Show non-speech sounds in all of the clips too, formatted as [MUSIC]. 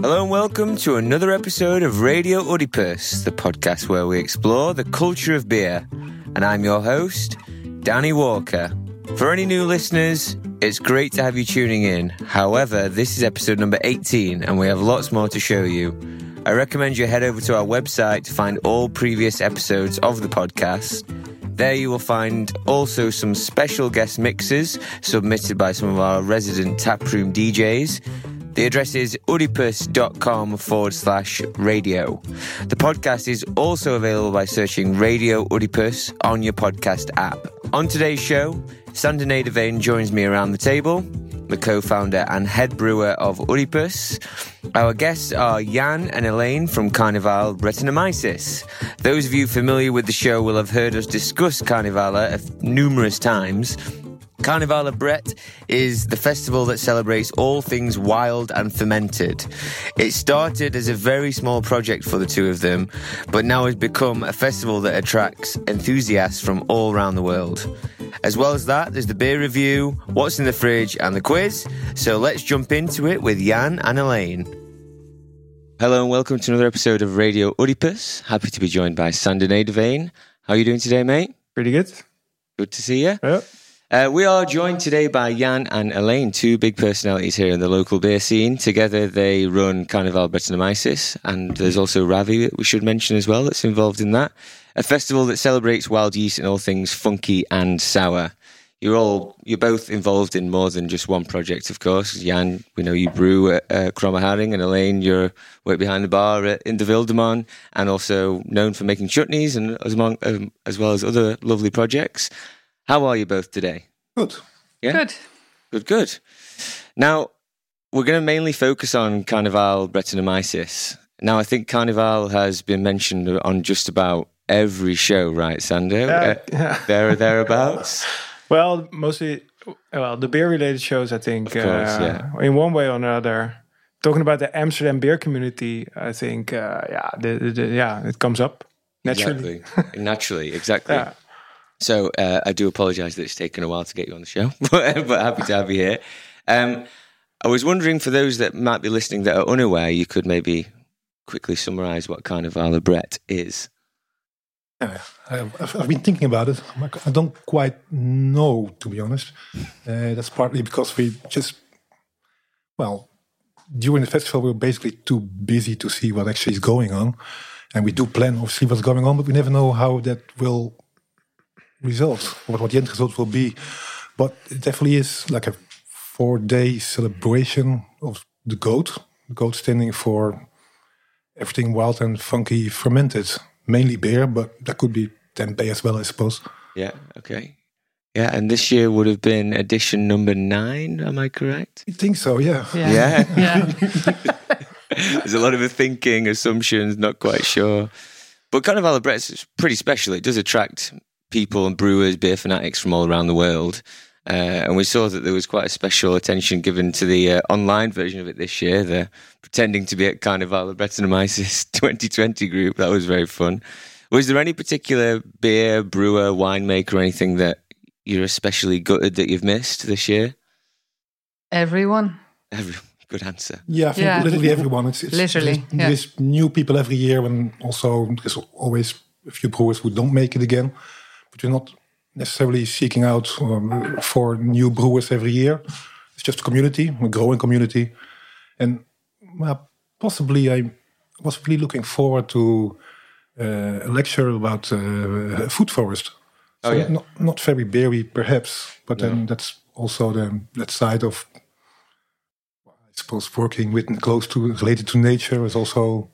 Hello and welcome to another episode of Radio Oedipus, the podcast where we explore the culture of beer. And I'm your host, Danny Walker. For any new listeners, it's great to have you tuning in. However, this is episode number 18 and we have lots more to show you. I recommend you head over to our website to find all previous episodes of the podcast. There you will find also some special guest mixes submitted by some of our resident taproom DJs. The address is oedipus.com forward slash radio. The podcast is also available by searching Radio Oedipus on your podcast app. On today's show, Sander Nederveen joins me around the table, the co-founder and head brewer of Oedipus. Our guests are Jan and Elaine from Carnival Brettanomyces. Those of you familiar with the show will have heard us discuss Carnivala numerous times, Carnival of Brett is the festival that celebrates all things wild and fermented. It started as a very small project for the two of them, but now has become a festival that attracts enthusiasts from all around the world. As well as that, there's the beer review, what's in the fridge, and the quiz. So let's jump into it with Jan and Elaine. Hello and welcome to another episode of Radio Oedipus. Happy to be joined by Sander Nederveen. How are you doing today, mate? Pretty good. Good to see you. Yeah. Uh, we are joined today by Jan and Elaine, two big personalities here in the local beer scene. Together, they run Carnival Brettanomyces, and there's also Ravi that we should mention as well that's involved in that. A festival that celebrates wild yeast and all things funky and sour. You're all you're both involved in more than just one project, of course. Jan, we know you brew at uh, Kromme Haring, and Elaine, you're work behind the bar at, in the Wildeman, and also known for making chutneys and as, among, um, as well as other lovely projects. How are you both today? Good. Yeah? Good. Good, good. Now, we're going to mainly focus on Carnival Brettanomyces. Now, I think Carnival has been mentioned on just about every show, right, Sander? Yeah, Uh, [LAUGHS] yeah. there or thereabouts. Well, mostly, well, the beer related shows, I think, Of course, uh, yeah. in one way or another. Talking about the Amsterdam beer community, I think, uh, yeah, the, the, the- yeah, it comes up naturally. Exactly. Naturally, exactly. [LAUGHS] Yeah. So uh, I do apologise that it's taken a while to get you on the show, [LAUGHS] but, happy to have you here. Um, I was wondering for those that might be listening that are unaware, you could maybe quickly summarise what Carnival Brett is. Yeah, I've, been thinking about it. I don't quite know, to be honest. Uh, that's partly because we just, well, during the festival, we were basically too busy to see what actually is going on. And we do plan, obviously, what's going on, but we never know how that will result, what, what the end result will be. But it definitely is like a four day celebration of the goat. The goat standing for everything wild and funky fermented, mainly beer, but that could be tempeh as well, I suppose. Yeah, okay. Yeah, and this year would have been edition number nine, am I correct? I think so, yeah. Yeah. Yeah. [LAUGHS] [LAUGHS] There's a lot of thinking, assumptions, not quite sure. But Carnival Brett is pretty special. It does attract people and brewers, beer fanatics from all around the world. Uh, and we saw that there was quite a special attention given to the uh, online version of it this year, the pretending to be at Carnival of Brettanomyces 2020 [LAUGHS] group. That was very fun. Was there any particular beer, brewer, winemaker, anything that you're especially gutted that you've missed this year? Everyone. Every, good answer. Yeah, I think Yeah. literally everyone. It's, it's Literally, There's, yeah. there's new people every year, and also there's always a few brewers who don't make it again. But we're not necessarily seeking out um, for new brewers every year. It's just a community, a growing community, and well, possibly I was really looking forward to uh, a lecture about uh, food forest. Oh, yeah. not not very beery, perhaps, but then that's also the that side of I suppose working with close to related to nature is also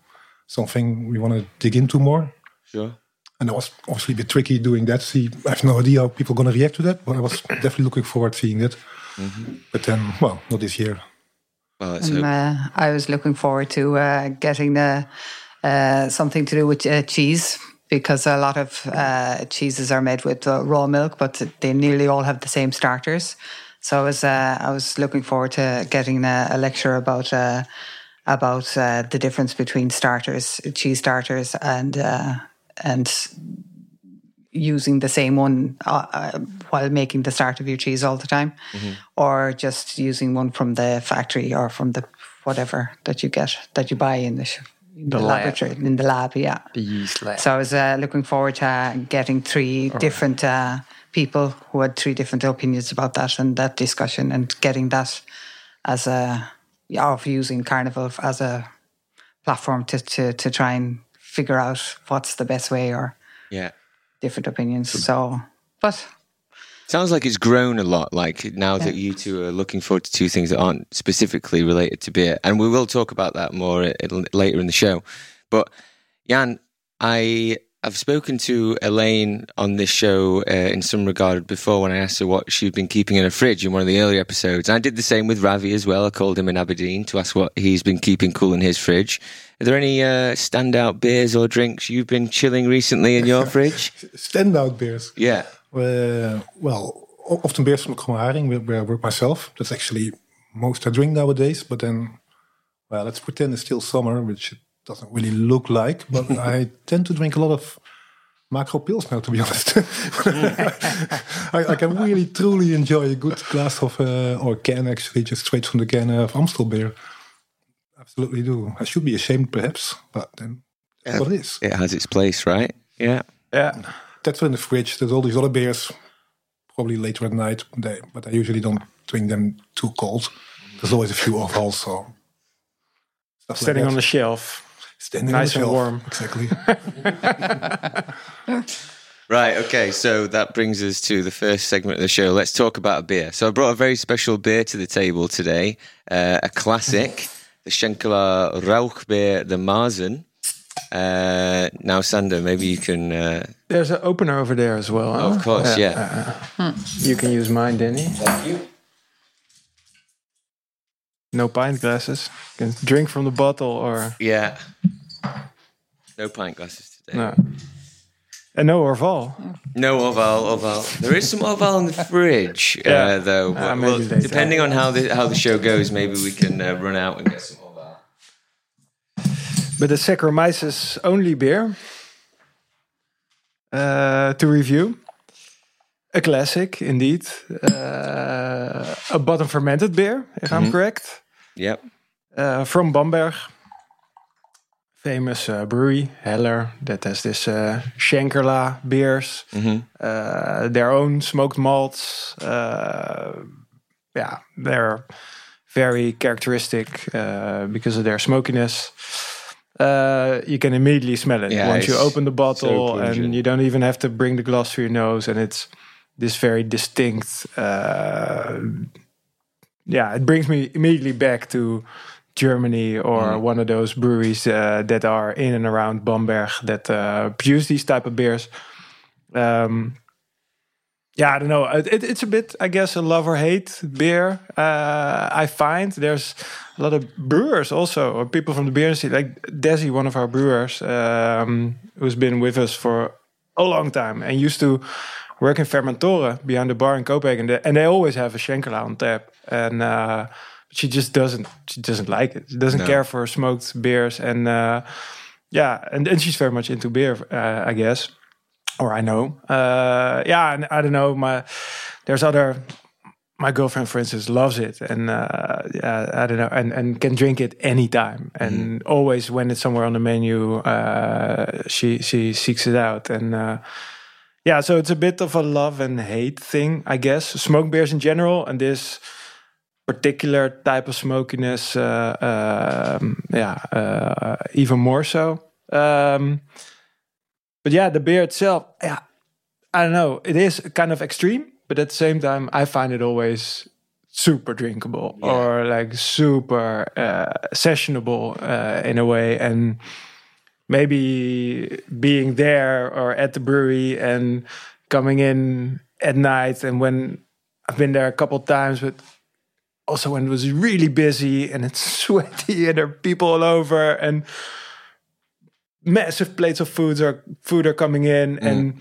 something we want to dig into more. Sure. And it was obviously a bit tricky doing that. See, I have no idea how people are going to react to that, but I was [COUGHS] definitely looking forward to seeing that. But then, well, not this year. Well, let's hope. uh, I was looking forward to uh, getting the uh, something to do with uh, cheese because a lot of uh, cheeses are made with uh, raw milk, but they nearly all have the same starters. So I was uh, I was looking forward to getting a, a lecture about uh, about uh, the difference between starters, cheese starters, and uh, and using the same one uh, uh, while making the start of your cheese all the time, or just using one from the factory or from the whatever that you get that you buy in the, sh- in the, The lab. laboratory in the lab. Yeah. The yeast lab. So I was uh, looking forward to uh, getting three different uh, people who had three different opinions about that and that discussion and getting that as a of using Carnival as a platform to, to to try and figure out what's the best way or Yeah. different opinions. So, but Sounds like it's grown a lot. Like now that you two are looking forward to two things that aren't specifically related to beer, and we will talk about that more uh, later in the show. But Jan, I have spoken to Elaine on this show uh, in some regard before when I asked her what she'd been keeping in her fridge in one of the earlier episodes. And I did the same with Ravi as well. I called him in Aberdeen to ask what he's been keeping cool in his fridge. Are there any uh, standout beers or drinks you've been chilling recently in your [LAUGHS] fridge? Standout beers. Yeah. Uh, well, often beers from Kromme Haring, where, where I work myself. That's actually most I drink nowadays. But then, well, let's pretend it's still summer, which doesn't really look like. But [LAUGHS] I tend to drink a lot of macro pils now, to be honest. [LAUGHS] I, I can really truly enjoy a good glass of, uh, or can actually, just straight from the can of Amstel beer. Absolutely do. I should be ashamed, perhaps, but then that's what it is. It has its place, right? Yeah. yeah. that's in the fridge. There's all these other beers, probably later at night, they, but I usually don't drink them too cold. There's always a few off also. Stuff like Standing that. on the shelf. Standing nice on and the shelf. warm. Exactly. [LAUGHS] Right, okay, so that brings us to the first segment of the show. Let's talk about a beer. So I brought a very special beer to the table today, uh, a classic, the Schlenkerla Rauchbeer, the Marzen. Uh, now, Sander, maybe you can. Uh, There's an opener over there as well. huh? of course, yeah. You can use mine, Denny. Thank you. No pint glasses. You can drink from the bottle or Yeah. No pint glasses today. no. And no Orval. No Orval, Orval. There is some Orval in the fridge, uh, though. Uh, But, well, depending on how the how the show goes, maybe we can uh, run out and get some Orval. But the Saccharomyces only beer uh, to review. A classic, indeed. Uh, a bottom fermented beer, if I'm correct. Yep. Uh, from Bamberg. Famous uh, brewery, Heller, that has this uh, Schlenkerla beers. Uh, their own smoked malts. Uh, yeah, they're very characteristic uh, because of their smokiness. Uh, you can immediately smell it Yeah, once you open the bottle, so and you don't even have to bring the glass to your nose, and it's this very distinct. Yeah, it brings me immediately back to Germany or one of those breweries uh, that are in and around Bamberg that uh, produce these type of beers. Um, yeah, I don't know. It, it, it's a bit, I guess, a love or hate beer. Uh, I find there's a lot of brewers also, or people from the beer industry, like Desi, one of our brewers, um, who's been with us for a long time and used to work in Fermentoren behind the bar in Copenhagen, and they always have a Schlenkerla on tap. And uh, she just doesn't, she doesn't like it. She doesn't No. care for smoked beers, and uh, yeah, and, and she's very much into beer, uh, I guess or I know. Uh, yeah, and I don't know. My there's other. My girlfriend, for instance, loves it, and uh, yeah, I don't know, and and can drink it anytime, and always when it's somewhere on the menu, uh, she she seeks it out, and uh, yeah, so it's a bit of a love and hate thing, I guess. Smoke beers in general, and this particular type of smokiness, uh, um, yeah, uh, even more so. Um, but yeah, the beer itself, yeah, I don't know. It is kind of extreme, but at the same time, I find it always super drinkable or like super uh, sessionable uh, in a way. And maybe being there or at the brewery and coming in at night, and when I've been there a couple times, but also when it was really busy and it's [LAUGHS] sweaty and there are people all over and massive plates of foods are food are coming in. And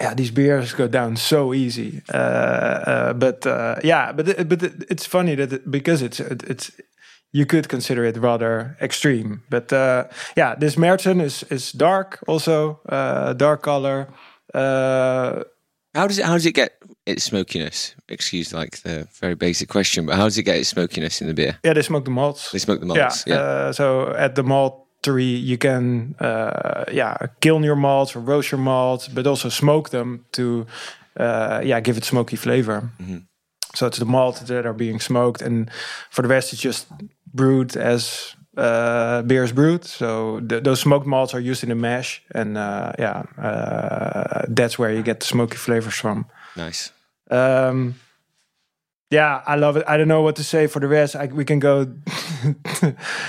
yeah these beers go down so easy. Uh, uh, but uh, yeah but but it's funny that it, because it's it, it's you could consider it rather extreme but uh, yeah this Merton is is dark also uh, dark color Uh, How does it? How does it get its smokiness? Excuse like the very basic question, but how does it get its smokiness in the beer? yeah, they smoke the malts. They smoke the malts. Yeah. Uh, so at the maltery, you can uh, yeah kiln your malts or roast your malts, but also smoke them to uh, yeah give it smoky flavor. Mhm. So it's the malt that are being smoked, and for the rest, it's just brewed as uh, beer is brewed. So th- those smoked malts are used in the mash, and uh, yeah, uh, that's where you get the smoky flavors from. nice. Um, yeah, I love it. I don't know what to say for the rest. I, we can go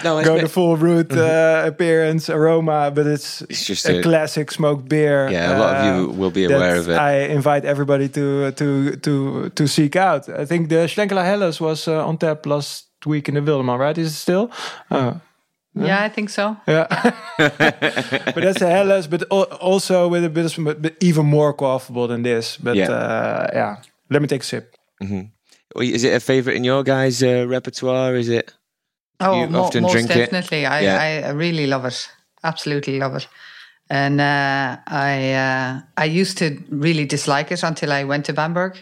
No, [LAUGHS] go the full root uh, appearance, aroma, but it's, it's just a a, classic smoked beer. yeah. A lot of you uh, will be aware of it. I invite everybody to to to to seek out. I think the Schlenkerla Helles was uh, on tap last week in the Wildeman, right? Is it still? Uh, Yeah, I think so. yeah, [LAUGHS] but that's a Helles, but also with a bit of but but even more quaffable than this. But Yeah. yeah, uh, yeah. let me take a sip. Is it a favorite in your guys' uh, repertoire? Is it? Oh, You mo- often most drink it? definitely. I, Yeah. I really love it. Absolutely love it. And uh, I uh, I used to really dislike it until I went to Bamberg.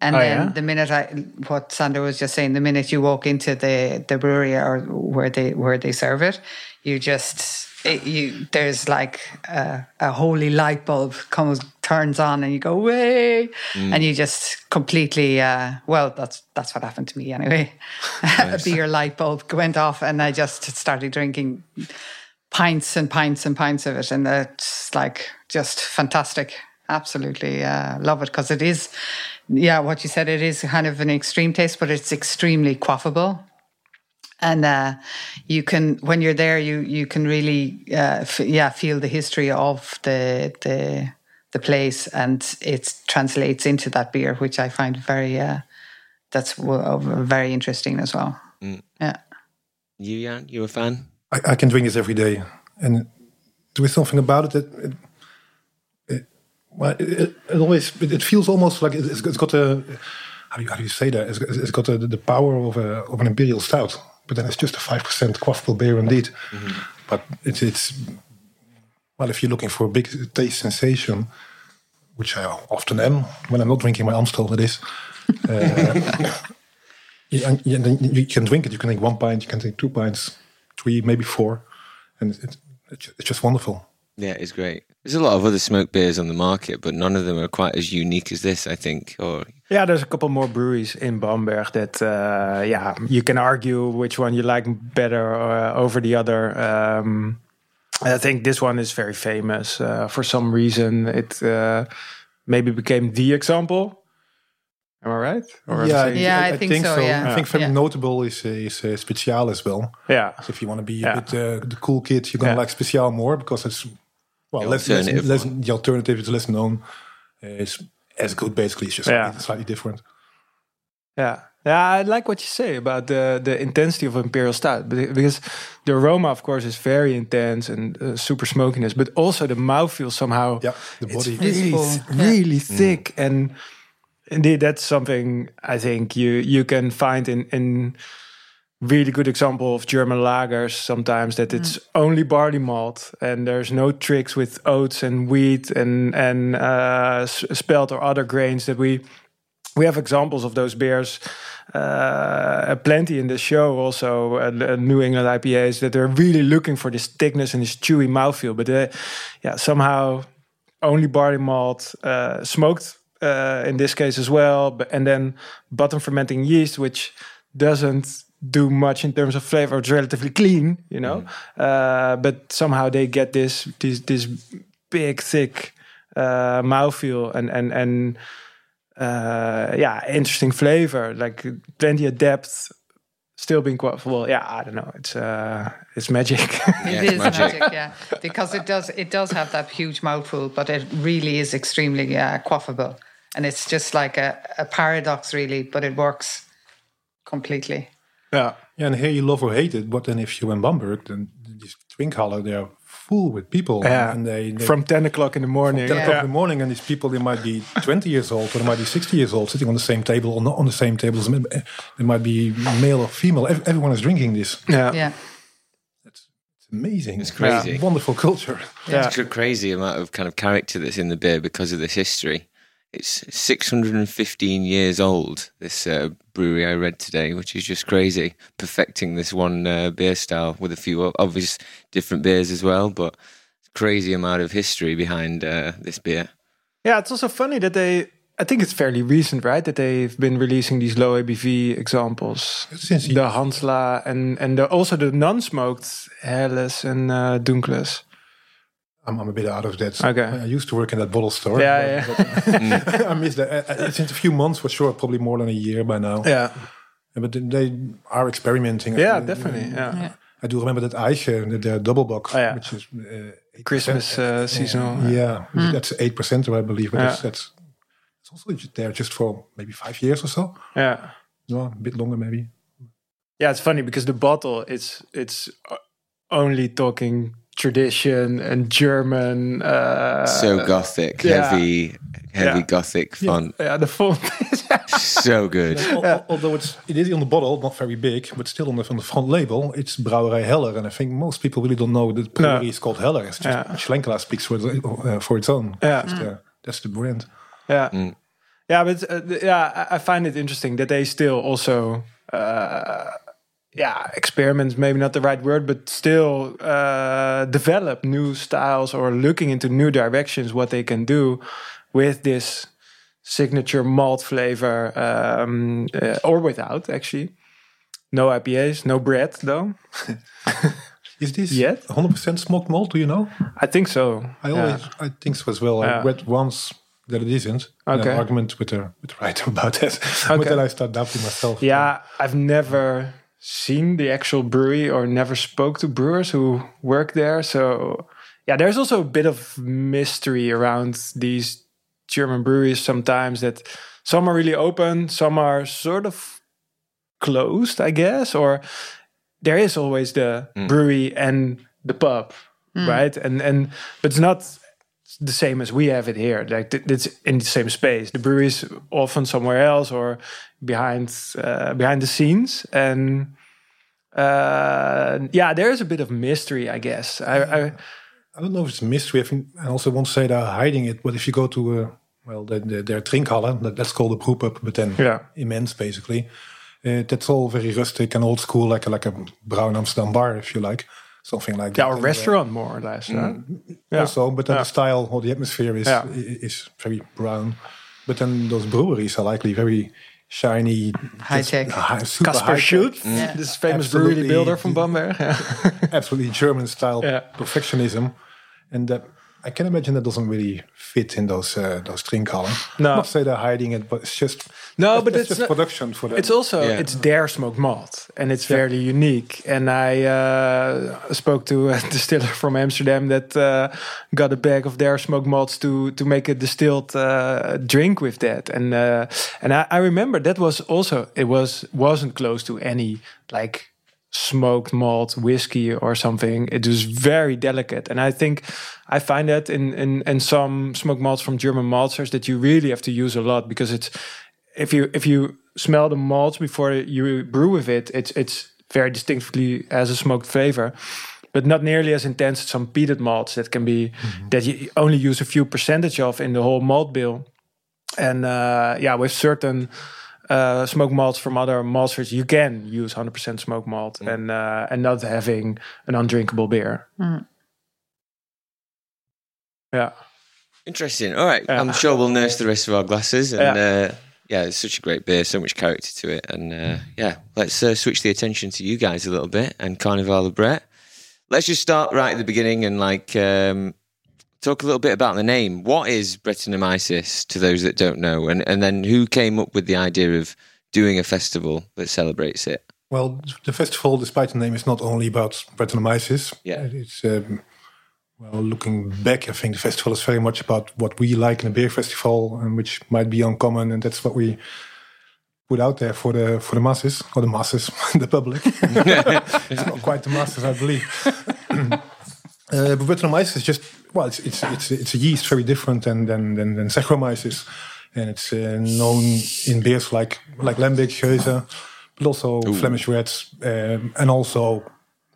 And Oh, then yeah? the minute I, what Sandra was just saying, the minute you walk into the, the brewery or where they where they serve it, you just it, you there's like a, a holy light bulb comes turns on and you go way, and you just completely uh, well that's that's what happened to me anyway. [LAUGHS] a beer light bulb went off and I just started drinking pints and pints and pints of it, and it's like just fantastic. Absolutely uh, love it because it is, yeah, what you said. It is kind of an extreme taste, but it's extremely quaffable. And uh, you can, when you're there, you you can really, uh, f- yeah, feel the history of the the the place, and it translates into that beer, which I find very, uh, that's w- very interesting as well. Yeah. You, Jan, you a fan? I, I can drink this every day, and there is something about it that it, it, well, it, it, it always it, it feels almost like it, it's, it's got a how do you, how do you say that? It's, it's got the, the power of a of an imperial stout, but then it's just a five percent quaffable beer indeed. But it's it's well, if you're looking for a big taste sensation, which I often am when I'm not drinking my Amstel, it is. Uh, [LAUGHS] yeah, and- you can drink it. You can take one pint. You can take two pints, three, maybe four, and it, it's it's just wonderful. Yeah, it's great. There's a lot of other smoked beers on the market, but none of them are quite as unique as this, I think. Or Yeah, there's a couple more breweries in Bamberg that, uh, yeah, you can argue which one you like better uh, over the other. Um, I think this one is very famous uh, for some reason. It uh, maybe became the example. Am I right? Or am I Yeah, I think so, yeah. I think very Yeah. notable is uh, is uh, Spezial as well. yeah. So if you want to be a Yeah. bit uh, the cool kid, you're gonna Yeah. like Spezial more because it's well The less, less, alternative less the alternative is less known. It's as good basically. It's just Yeah. slightly, slightly different. Yeah, yeah, I like what you say about the the intensity of imperial stout, because the aroma, of course, is very intense and uh, super smokiness, but also the mouthfeel somehow. Yeah, the it's body. really, full, th- yeah. really thick, and indeed, that's something I think you you can find in in really good example of German lagers sometimes that it's only barley malt and there's no tricks with oats and wheat and and uh, spelt or other grains that we we have examples of those beers uh, plenty in the show also uh, New England IPAs that they're really looking for this thickness and this chewy mouthfeel but uh, yeah somehow only barley malt uh, smoked uh, in this case as well but, and then bottom fermenting yeast which doesn't do much in terms of flavor it's relatively clean you know uh, but somehow they get this this this big thick uh, mouthfeel and and and uh, yeah, interesting flavor, like plenty of depth, still being quite well. Yeah, I don't know. It's uh, it's magic. [LAUGHS] Yeah, It it's magic. magic. yeah, because it does it does have that huge mouthful, but it really is extremely uh, quaffable, and it's just like a, a paradox, really, but it works completely. Yeah, Yeah, and here you love or hate it, but then if you're in Bamberg, then these drinkhallen they are full with people, yeah. and they, they From ten o'clock in the morning. ten Yeah. o'clock in the morning, and these people they might be twenty years old, or they might be sixty years old, sitting on the same table or not on the same tables. They might be male or female. Everyone is drinking this. Yeah. Yeah, It's It's amazing. It's crazy. Wonderful culture. Yeah. It's a crazy amount of kind of character that's in the beer because of this history. It's 615 years old, this uh, brewery I read today, which is just crazy. Perfecting this one uh, beer style with a few obvious different beers as well, but crazy amount of history behind uh, this beer. Yeah, it's also funny that they. I think it's fairly recent, right? That they've been releasing these low ABV examples. Since The Hansla and and the, also the non-smoked Helles and uh, Dunkles. I'm, I'm a bit out of that. Okay. I used to work in that bottle store. Yeah, but- but [LAUGHS] I missed that. It's in a few months for sure, probably more than a year by now. Yeah, But they are experimenting. yeah, definitely. Yeah, I do remember that Eiche, the, the double box, Oh, yeah. which is uh, Christmas uh, seasonal. Yeah, that's eight percent, I believe. But Yeah. that's, that's it's also there just for maybe five years or so. yeah. No, a bit longer maybe. Yeah, it's funny because the bottle it's it's uh, only talking tradition and German. Uh, so gothic, yeah. heavy, heavy Yeah. gothic font. yeah, the font. is- [LAUGHS] so good. Al- al- Although it's it is on the bottle, not very big, but still on the on the front label, it's Brouwerij Heller, and I think most people really don't know the brewery is called Heller. It's just Yeah. Schlenkerla speaks for its, uh, for its own. Yeah. That's the, that's the brand. yeah, Mm. yeah, but uh, yeah, I, I find it interesting that they still also. Yeah, experiments maybe not the right word, but still uh, develop new styles or looking into new directions. What they can do with this signature malt flavor, um, uh, or without actually. No IPAs, no Brett though. [LAUGHS] Is this Yet? 100% smoked malt? Do you know? I think so. I Yeah. always I think so as well. Yeah. I read once that it isn't. Okay. An argument with the with the writer [LAUGHS] about that. but Okay. then I start doubting myself. Yeah, I've never seen the actual brewery or never spoke to brewers who work there. So yeah, there's also a bit of mystery around these German breweries sometimes that some are really open, some are sort of closed, I guess, or there is always the hmm. brewery and the pub, hmm. right? And and but it's not the same as we have it here. Like th- it's in the same space. The brewery is often somewhere else or behind uh, behind the scenes, and uh, yeah, there is a bit of mystery, I guess. I, I I don't know if it's mystery. I, think, I also won't say they're hiding it, but if you go to uh, well, the, the, their drinkhalle, that, that's called a brew pub, but then Yeah. immense basically. Uh, that's all very rustic and old school, like a, like a brown Amsterdam bar, if you like, something like yeah, that. or And, uh, restaurant more or less. huh? Yeah. Also, but then Yeah. the style or the atmosphere is Yeah. is very brown. But then those breweries are likely very shiny, High tech. high, super Kaspar high-tech, Schulz, this famous brewery builder from Bamberg. Yeah. [LAUGHS] absolutely German style Yeah. perfectionism, and that I can imagine that doesn't really fit in those uh, those drinkhallen. No. not say they're hiding it, but it's just No, but it's it's just not- production for them. It's also Yeah. it's their smoked malt, and it's fairly unique. And I uh, spoke to a [LAUGHS] distiller from Amsterdam that uh, got a bag of their smoked malts to to make a distilled uh, drink with that. And uh, and I, I remember that was also it was wasn't close to any like smoked malt whiskey or something. It was very delicate, and I think I find that in in, in some smoked malts from German maltsters that you really have to use a lot because it's if you if you smell the malts before you brew with it, it's it's very distinctly has a smoked flavor, but not nearly as intense as some peated malts that can be that you only use a few percentage of in the whole malt bill. And uh, yeah, with certain uh, smoked malts from other maltsters, you can use 100% smoked malt and uh, and not having an undrinkable beer. Yeah. Interesting. All right. Yeah. I'm sure we'll nurse the rest of our glasses. And Yeah. uh, yeah, it's such a great beer, so much character to it. And uh, yeah, let's uh, switch the attention to you guys a little bit and Carnival of Brett. Let's just start right at the beginning and like um, talk a little bit about the name. What is Brettanomyces to those that don't know? And, and then who came up with the idea of doing a festival that celebrates it? well, the festival, despite the name, is not only about Brettanomyces. Yeah. it's um, well, looking back, I think the festival is very much about what we like in a beer festival, and which might be uncommon, and that's what we put out there for the for the masses or the masses, [LAUGHS] the public. [LAUGHS] it's not quite the masses, I believe. [CLEARS THROAT] uh, but Brettanomyces is just well, it's it's it's it's a yeast very different than than than, than Saccharomyces, and it's uh, known in beers like like Lambic, Geuze, but also Flemish Reds, um, and also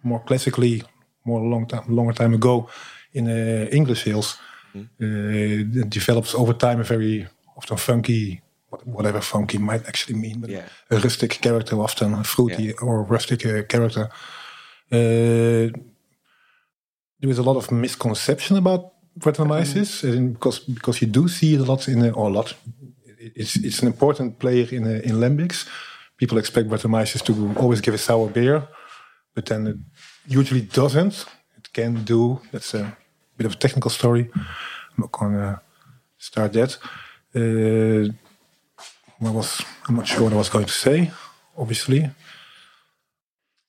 more classically more long time, longer time ago in uh, English sales. Uh, it develops over time a very often funky, whatever funky might actually mean, but Yeah. a rustic character, often a fruity or rustic uh, character. Uh, there is a lot of misconception about Brettanomyces and because because you do see it a lot in a, or a lot. It's it's an important player in uh, in lambics. People expect Brettanomyces to always give a sour beer, but then it usually doesn't. It can do. That's a bit of a technical story. I'm not going to start that. Uh, what was I'm not sure what I was going to say. Obviously,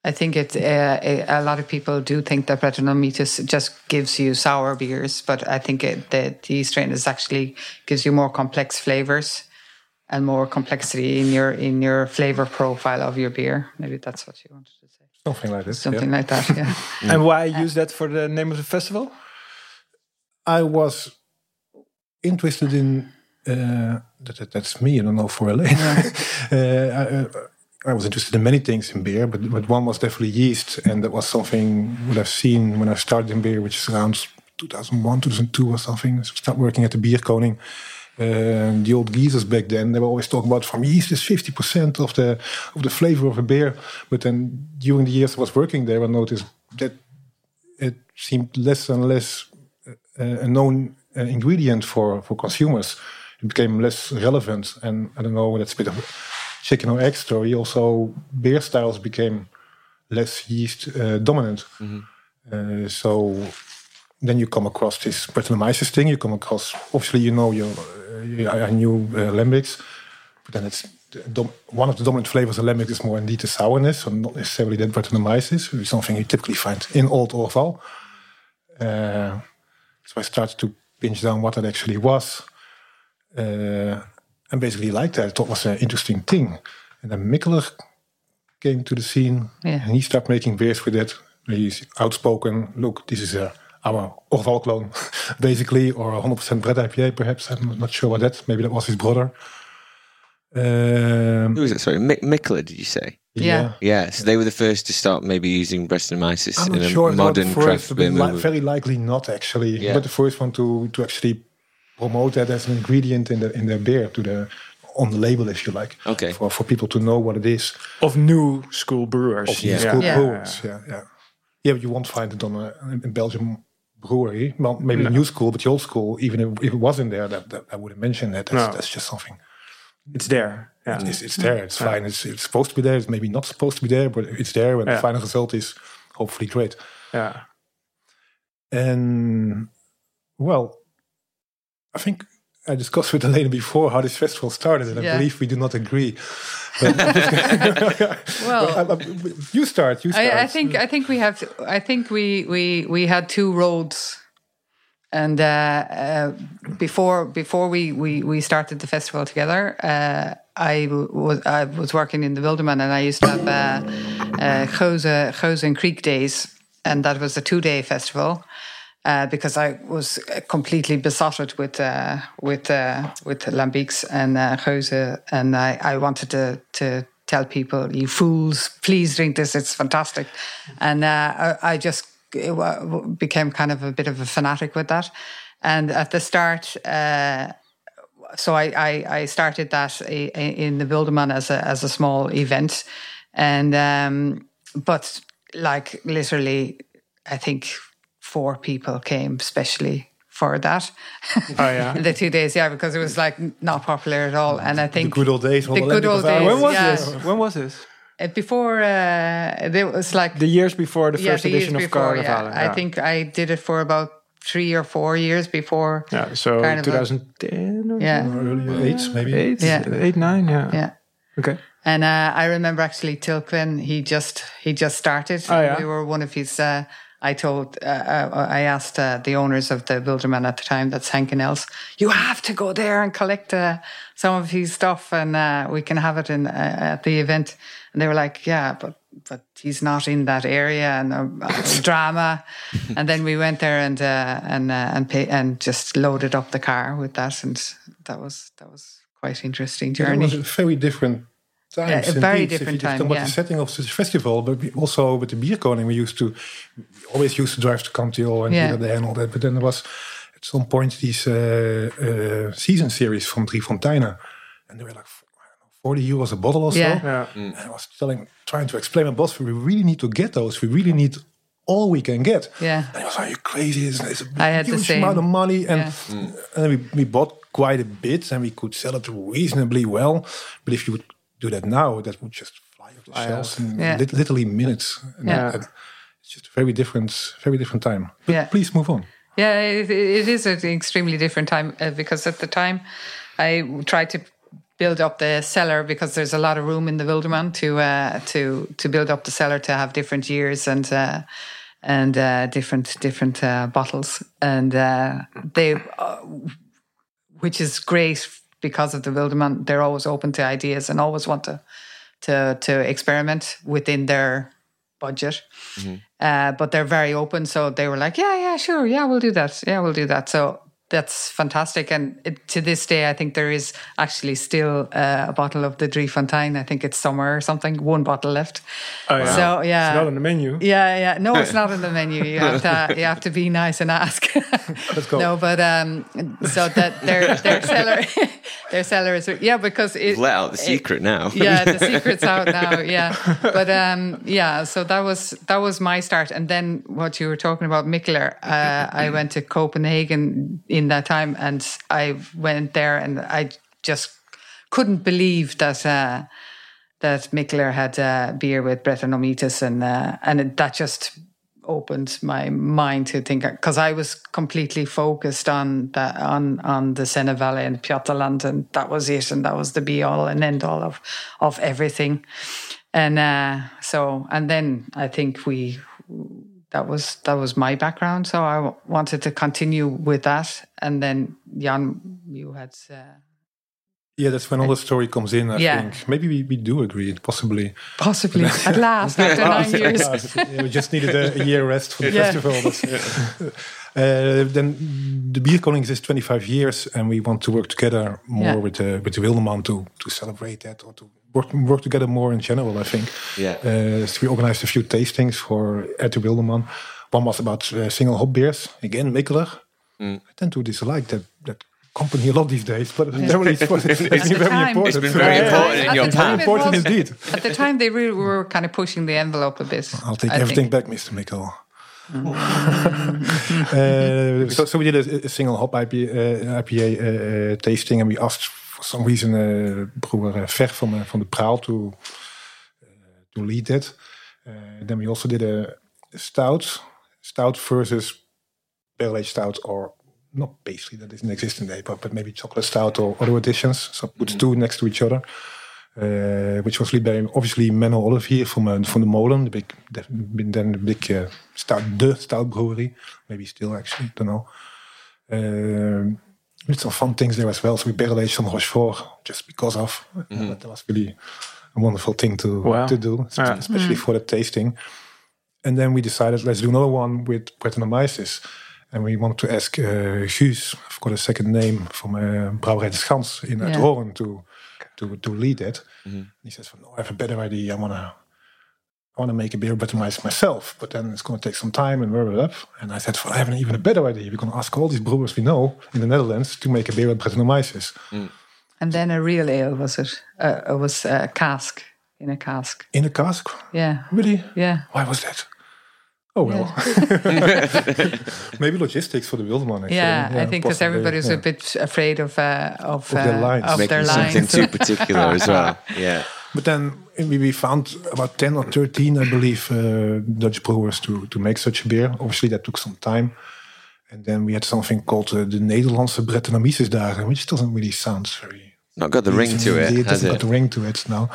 I think it. Uh, a- lot of people do think that Brettanomyces just gives you sour beers, but I think it, the the strain is actually gives you more complex flavors and more complexity in your in your flavor profile of your beer. Maybe that's what you wanted. Something like this. yeah. Something like that. Yeah. [LAUGHS] And why use that for the name of the festival? I was interested in uh, that, that- that's me. I don't know for Elaine. [LAUGHS] uh, I, uh, I was interested in many things in beer, but but one was definitely yeast, and that was something what I've seen when I started in beer, which is around 2001, 2002 or something. So I started working at the Beer Koning. Uh, the old geezers back then, they were always talking about from yeast is 50% of the of the flavor of a beer. But then during the years I was working there, I noticed that it seemed less and less uh, a known uh, ingredient for, for consumers. It became less relevant. And I don't know, that's a bit of a chicken or egg story. Also, beer styles became less yeast uh, dominant. Uh, so then you come across this Brettanomyces thing. You come across, obviously, you know, your, uh, you- I knew uh, lambics, but then it's the one of the dominant flavors of lambic is more indeed the sourness, so not necessarily that Brettanomyces, which is something you typically find in Old Orval. Uh, so I started to pinch down what that actually was. Uh, and basically liked that. I thought it was an interesting thing. And then Mikkeler came to the scene Yeah. and he started making beers with it. He's outspoken. Look, this is a, our Orval clone, [LAUGHS] basically, or 100% Brett IPA, perhaps. I'm not sure what that. Maybe that was his brother. Um, Who was it? Sorry, Mick Mickler, did you say? Yeah. Yeah, so they were the first to start maybe using Brettanomyces I'm in not a sure. if they were modern the first, craft beer li- very likely not actually. Yeah. But the first one to to actually promote that as an ingredient in the in their beer to the on the label, if you like. Okay. For for people to know what it is. Of new school brewers. Of these school Yeah. brewers. Yeah, yeah. Yeah, but you won't find it on a in Belgium brewery. Well, maybe the new school, but the old school, even if, if it wasn't there, that, that I wouldn't mention that. That's, No. that's just something. It's there. Yeah. It's, it's there. It's fine. It's, it's supposed to be there. It's maybe not supposed to be there, but it's there. And Yeah. the final result is hopefully great. Yeah. And well, I think I discussed with Elena before how this festival started, and I believe we do not agree. [LAUGHS] Well, I- I- you start. You start. I, I think I think we have. I think we we we had two roads, and uh, uh, before before we, we we started the festival together, uh, I was I was working in the Wildeman, and I used to have uh, uh, Geuze Geuze and Kriek days, and that was a two day festival. Uh, because I was completely besotted with uh, with uh, with lambics and uh, and I, I wanted to to tell people, you fools, please drink this; it's fantastic. And uh, I, I just became kind of a bit of a fanatic with that. And at the start, uh, so I, I, I started that in the Wildeman as a as a small event, and um, but like literally, I think four people came specially for that. Oh, yeah. [LAUGHS] the two days, yeah, because it was like not popular at all. And I the think good old days. the good old days. When was yeah. this? When was this? Uh, before uh, there was like The years before the yeah, first the edition of before, Carnival. yeah. I think I did it for about three or four years before. Yeah, so Carnival. 2010 or Yeah, Early eight, maybe. eight, Yeah. eight, nine, yeah. yeah. Okay. And uh, I remember actually Tilquin, he just he just started. Oh, yeah? We were one of his. Uh, I told, uh, uh, I asked uh, the owners of the Wildeman at the time, that's Hank and Els, you have to go there and collect uh, some of his stuff, and uh, we can have it in uh, at the event. And they were like, yeah, but but he's not in that area, and uh, [LAUGHS] drama. and then we went there and uh, and uh, and pay, and just loaded up the car with that, and that was that was quite interesting journey. It was a very different times. Yeah, a very indeed. different if you time, Think about yeah. the setting of such a festival, but we also with the beer koning, we used to we always used to drive to Cantillon and Yeah. here and there and all that. But then there was at some point these uh, uh, season series from Drie Fonteinen, and they were like I don't know, forty euros a bottle or so. Yeah. Yeah. And I was telling, trying to explain my boss, we really need to get those. We really need all we can get. Yeah. And he was like, "Are you crazy? It's, it's a I had the huge same. amount of money." And, Yeah. and we, we bought quite a bit, and we could sell it reasonably well. But if you would do that now, that would just fly off the shelves in Yeah. lit- literally minutes. And, Yeah. and it's just a very different, very different time. But Yeah. please move on. Yeah, it, it is an extremely different time uh, because at the time I tried to build up the cellar because there's a lot of room in the Wildeman to uh, to to build up the cellar to have different years and uh, and uh, different different uh, bottles and uh, they uh, which is great because of the Wildeman. They're always open to ideas and always want to to to experiment within their budget. Uh, but they're very open, so they were like, "Yeah, yeah, sure, yeah, we'll do that. Yeah, we'll do that." So that's fantastic. And it, to this day, I think there is actually still uh, a bottle of the Drie Fontaine. I think it's summer or something. One bottle left. Oh, yeah. So yeah, It's not on the menu. yeah, yeah. No, it's not in the menu. You have to [LAUGHS] you have to be nice and ask. [LAUGHS] Let's go. no, but um, so that their their seller [LAUGHS] their seller is yeah because it, Let out the secret now. yeah, the secret's out now. Yeah, but um, yeah. So that was that was my start, and then what you were talking about, Mikkeller. Uh, I went to Copenhagen in that time, and I went there, and I just couldn't believe that. Uh, that Mikkeller had uh, beer with Brettanomyces, and uh, and it, that just opened my mind to think because I was completely focused on that on on the Senne Valley and Pajottenland, and that was it, and that was the be all and end all of of everything. And uh, so, and then I think we that was that was my background, so I w- wanted to continue with that. And then Jan, you had. Uh, Yeah, that's when all the story comes in. I Yeah. think maybe we, we do agree, possibly. Possibly [LAUGHS] at last after nine years. Yeah, we just needed a, a year rest for the Yeah. festival. [LAUGHS] Uh, then the Beer Konings is 25 years, and we want to work together more with the with the Wildeman to to celebrate that or to work work together more in general. I think. Yeah. Uh, so we organized a few tastings for at the Wildeman. One was about uh, single hop beers. Again, Mikkeller. I tend to dislike that that company a lot these days, but apparently [LAUGHS] [LAUGHS] it's, it's been very time- important. It's been very Yeah. important in At your the time path. it important was- indeed. At the time, they really were kind of pushing the envelope a bit. I'll take I everything think. back, Mr. Mikkel. [LAUGHS] uh, so, so we did a, a single hop IPA, uh, IPA uh, uh, tasting, and we asked for some reason uh, broer uh, Ver from uh, from the Praal to uh, to lead it. Uh, then we also did a, stout, stout versus barrel aged stout, or not pastry that doesn't exist in the but, but maybe chocolate stout or other additions. So put two next to each other. Uh, which was led by obviously Menno Olivier from uh, from the Molen, the big, the, then the big uh, stout, the stout brewery, maybe still actually, don't know. Uh, we did some fun things there as well. So we barrel aged some Rochefort just because of. Uh, that was really a wonderful thing to Wow. to do, Yeah. especially for the tasting. And then we decided let's do another one with Brettanomyces. And we wanted to ask uh, Guus, I've got a second name, from uh, Brouwerij de Schans in Yeah. Uithoorn to, to, to lead it. He says, "No, I have a better idea. I want to I want to make a beer of Brettanomyces myself, but then it's going to take some time and warm it up. And I said, well, I have an even a better idea. We're going to ask all these brewers we know in the Netherlands to make a beer with Brettanomyces And then a real ale was it? Uh, it was a cask in a cask. in a cask. Yeah, Really? yeah. Why was that? Oh well, [LAUGHS] maybe logistics for the Wildeman. Actually. Yeah, I think because possibly, everybody was yeah. a bit afraid of uh, of, their uh, lines. of Making their something too particular as well. [LAUGHS] Yeah. But then we found about 10 or 13, I believe, uh, Dutch brewers to, to make such a beer. Obviously, that took some time. And then we had something called uh, the Nederlandse Brettanomyces dagen, which doesn't really sound very... Not got the ring to it, It has doesn't got the ring to it now.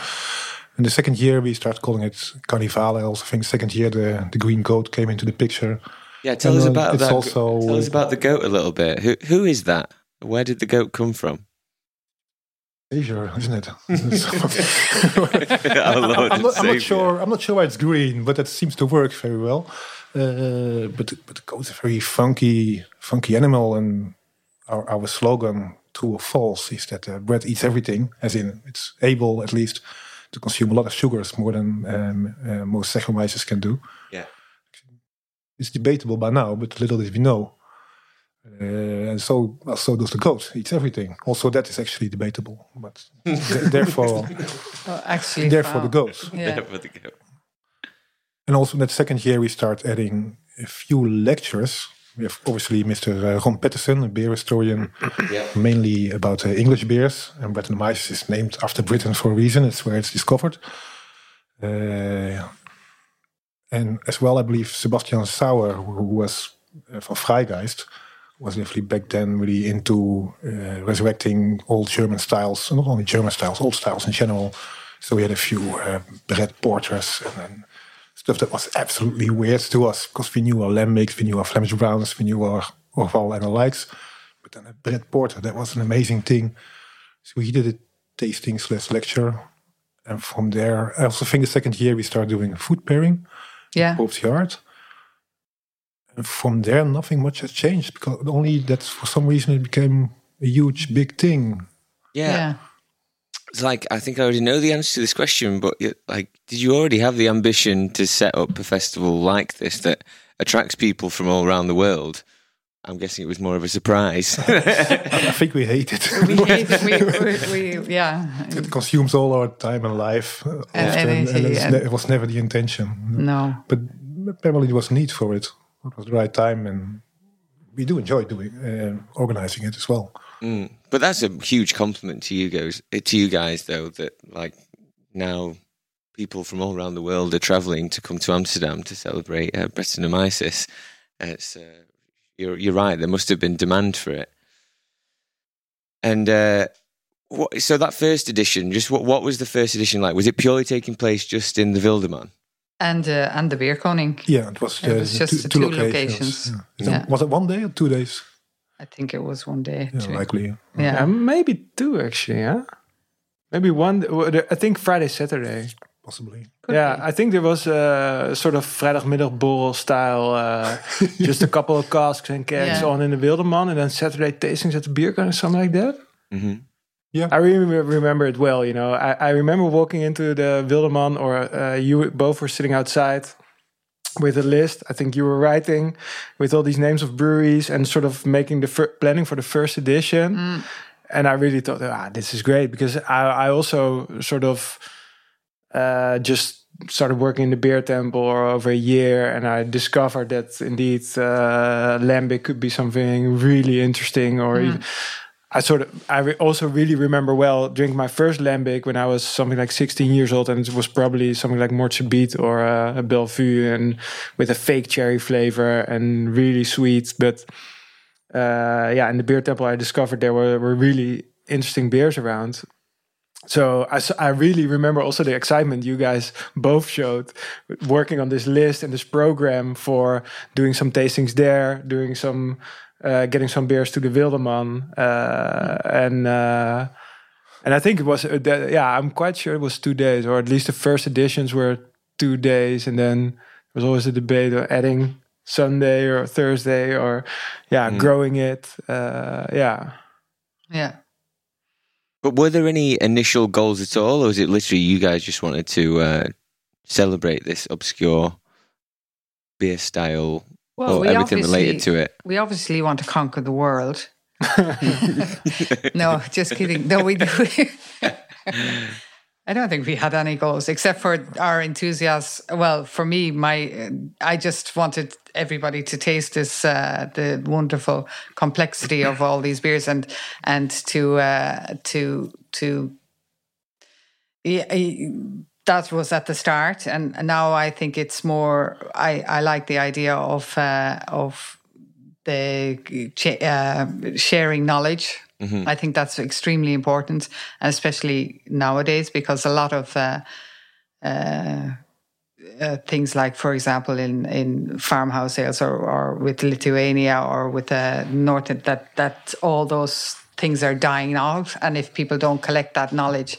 And the second year, we started calling it Carnivale. I also think second year, the, the green goat came into the picture. Yeah, tell And, us uh, about that. also- tell us about the goat a little bit. Who who is that? Where did the goat come from? Asia, isn't it? [LAUGHS] Our I'm, and not, I'm not sure. I'm not sure why it's green, but that seems to work very well. Uh, but but the goat's a very funky, funky animal, and our, our slogan, "True or false," is that uh, Brett eats everything. As in, it's able at least to consume a lot of sugars more than um, uh, most Saccharomyces can do. Yeah. It's debatable by now, but little did we know. Uh, and so, well, so does the goat. Eats everything. Also, that is actually debatable. But th- therefore, [LAUGHS] Well, actually, therefore the wow. Yeah. For the goat. And also in that second year, we start adding a few lectures. We have obviously Mr. uh, Ron Pattinson, a beer historian, [COUGHS] Yeah. mainly about uh, English beers. And Brettanomyces is named after Britain for a reason. It's where it's discovered. Uh, and as well, I believe Sebastian Sauer, who was uh, from Freigeist, was definitely back then really into uh, resurrecting old German styles, not only German styles, old styles in general. So we had a few uh, Brett porters and then stuff that was absolutely weird to us because we knew our lambics, we knew our Flemish browns, we knew our Orval and the likes. But then a Brett porter, that was an amazing thing. So we did a tasting slash lecture. And from there, I also think the second year we started doing food pairing, Yeah. Pope's Yard. And from there, nothing much has changed because only that for some reason it became a huge, big thing. Yeah. Yeah. It's like I think I already know the answer to this question, but like, did you already have the ambition to set up a festival like this that attracts people from all around the world? I'm guessing it was more of a surprise. [LAUGHS] I think we hate it. We hate it. We, we, [LAUGHS] we, yeah. it consumes all our time and life. uh, And often, energy, it's and- ne- it was never the intention. No. But apparently there was need for it. It was the right time, and we do enjoy doing uh, organizing it as well. Mm. But that's a huge compliment to you guys. eh, To you guys, though, that like now people from all around the world are traveling to come to Amsterdam to celebrate uh, Brettanomyces. It's uh, you're you're right. There must have been demand for it. And uh, what, so that first edition, just what what was the first edition like? Was it purely taking place just in the Wildeman? And uh, and the beer koning. Yeah, it was, It uh, was just the two locations. Yeah. Yeah. Was it one day or two days? I think it was one day. Yeah, two. likely. Yeah, yeah. maybe two actually. Yeah, maybe one. I think Friday, Saturday. Possibly. Could yeah, be. I think there was a sort of vrijdagmiddagborrel style, uh, [LAUGHS] just a couple of casks and kegs Yeah. on in the Wildeman, and then Saturday tastings at the beer garden, something like that. Mm-hmm. I really remember it well. You know, I, I remember walking into the Wildeman, or uh, you both were sitting outside with a list. I think you were writing with all these names of breweries and sort of making the fir- planning for the first edition. And I really thought, ah, this is great because I, I also sort of uh, just started working in the beer temple over a year, and I discovered that indeed uh, lambic could be something really interesting, or even. I sort of, I re- also really remember well drinking my first lambic when I was something like 16 years old, and it was probably something like Mort Subite or uh, a Bellevue, and with a fake cherry flavor and really sweet. But uh, yeah, in the beer temple, I discovered there were, were really interesting beers around. So I, I really remember also the excitement you guys both showed working on this list and this program for doing some tastings there, doing some, getting some beers to the Wildeman, uh, and uh, and I think it was uh, that- yeah I'm quite sure it was two days or at least the first editions were two days, and then there was always a debate of adding Sunday or Thursday or yeah growing it, uh, yeah. Yeah. But were there any initial goals at all, or was it literally you guys just wanted to uh, celebrate this obscure beer style Well, we everything related to it? We obviously want to conquer the world. [LAUGHS] no, just kidding. No, we do. [LAUGHS] I don't think we had any goals except for our enthusiasm. Well, for me, my uh, I just wanted everybody to taste this uh, the wonderful complexity of all these beers and and to uh, to to yeah, that was at the start, and now I think it's more. I, I like the idea of uh, of the uh, sharing knowledge. I think that's extremely important, and especially nowadays because a lot of uh, uh, uh, things like, for example, in, in farmhouse ales or, or with Lithuania or with uh, North, that that all those things are dying out, and if people don't collect that knowledge,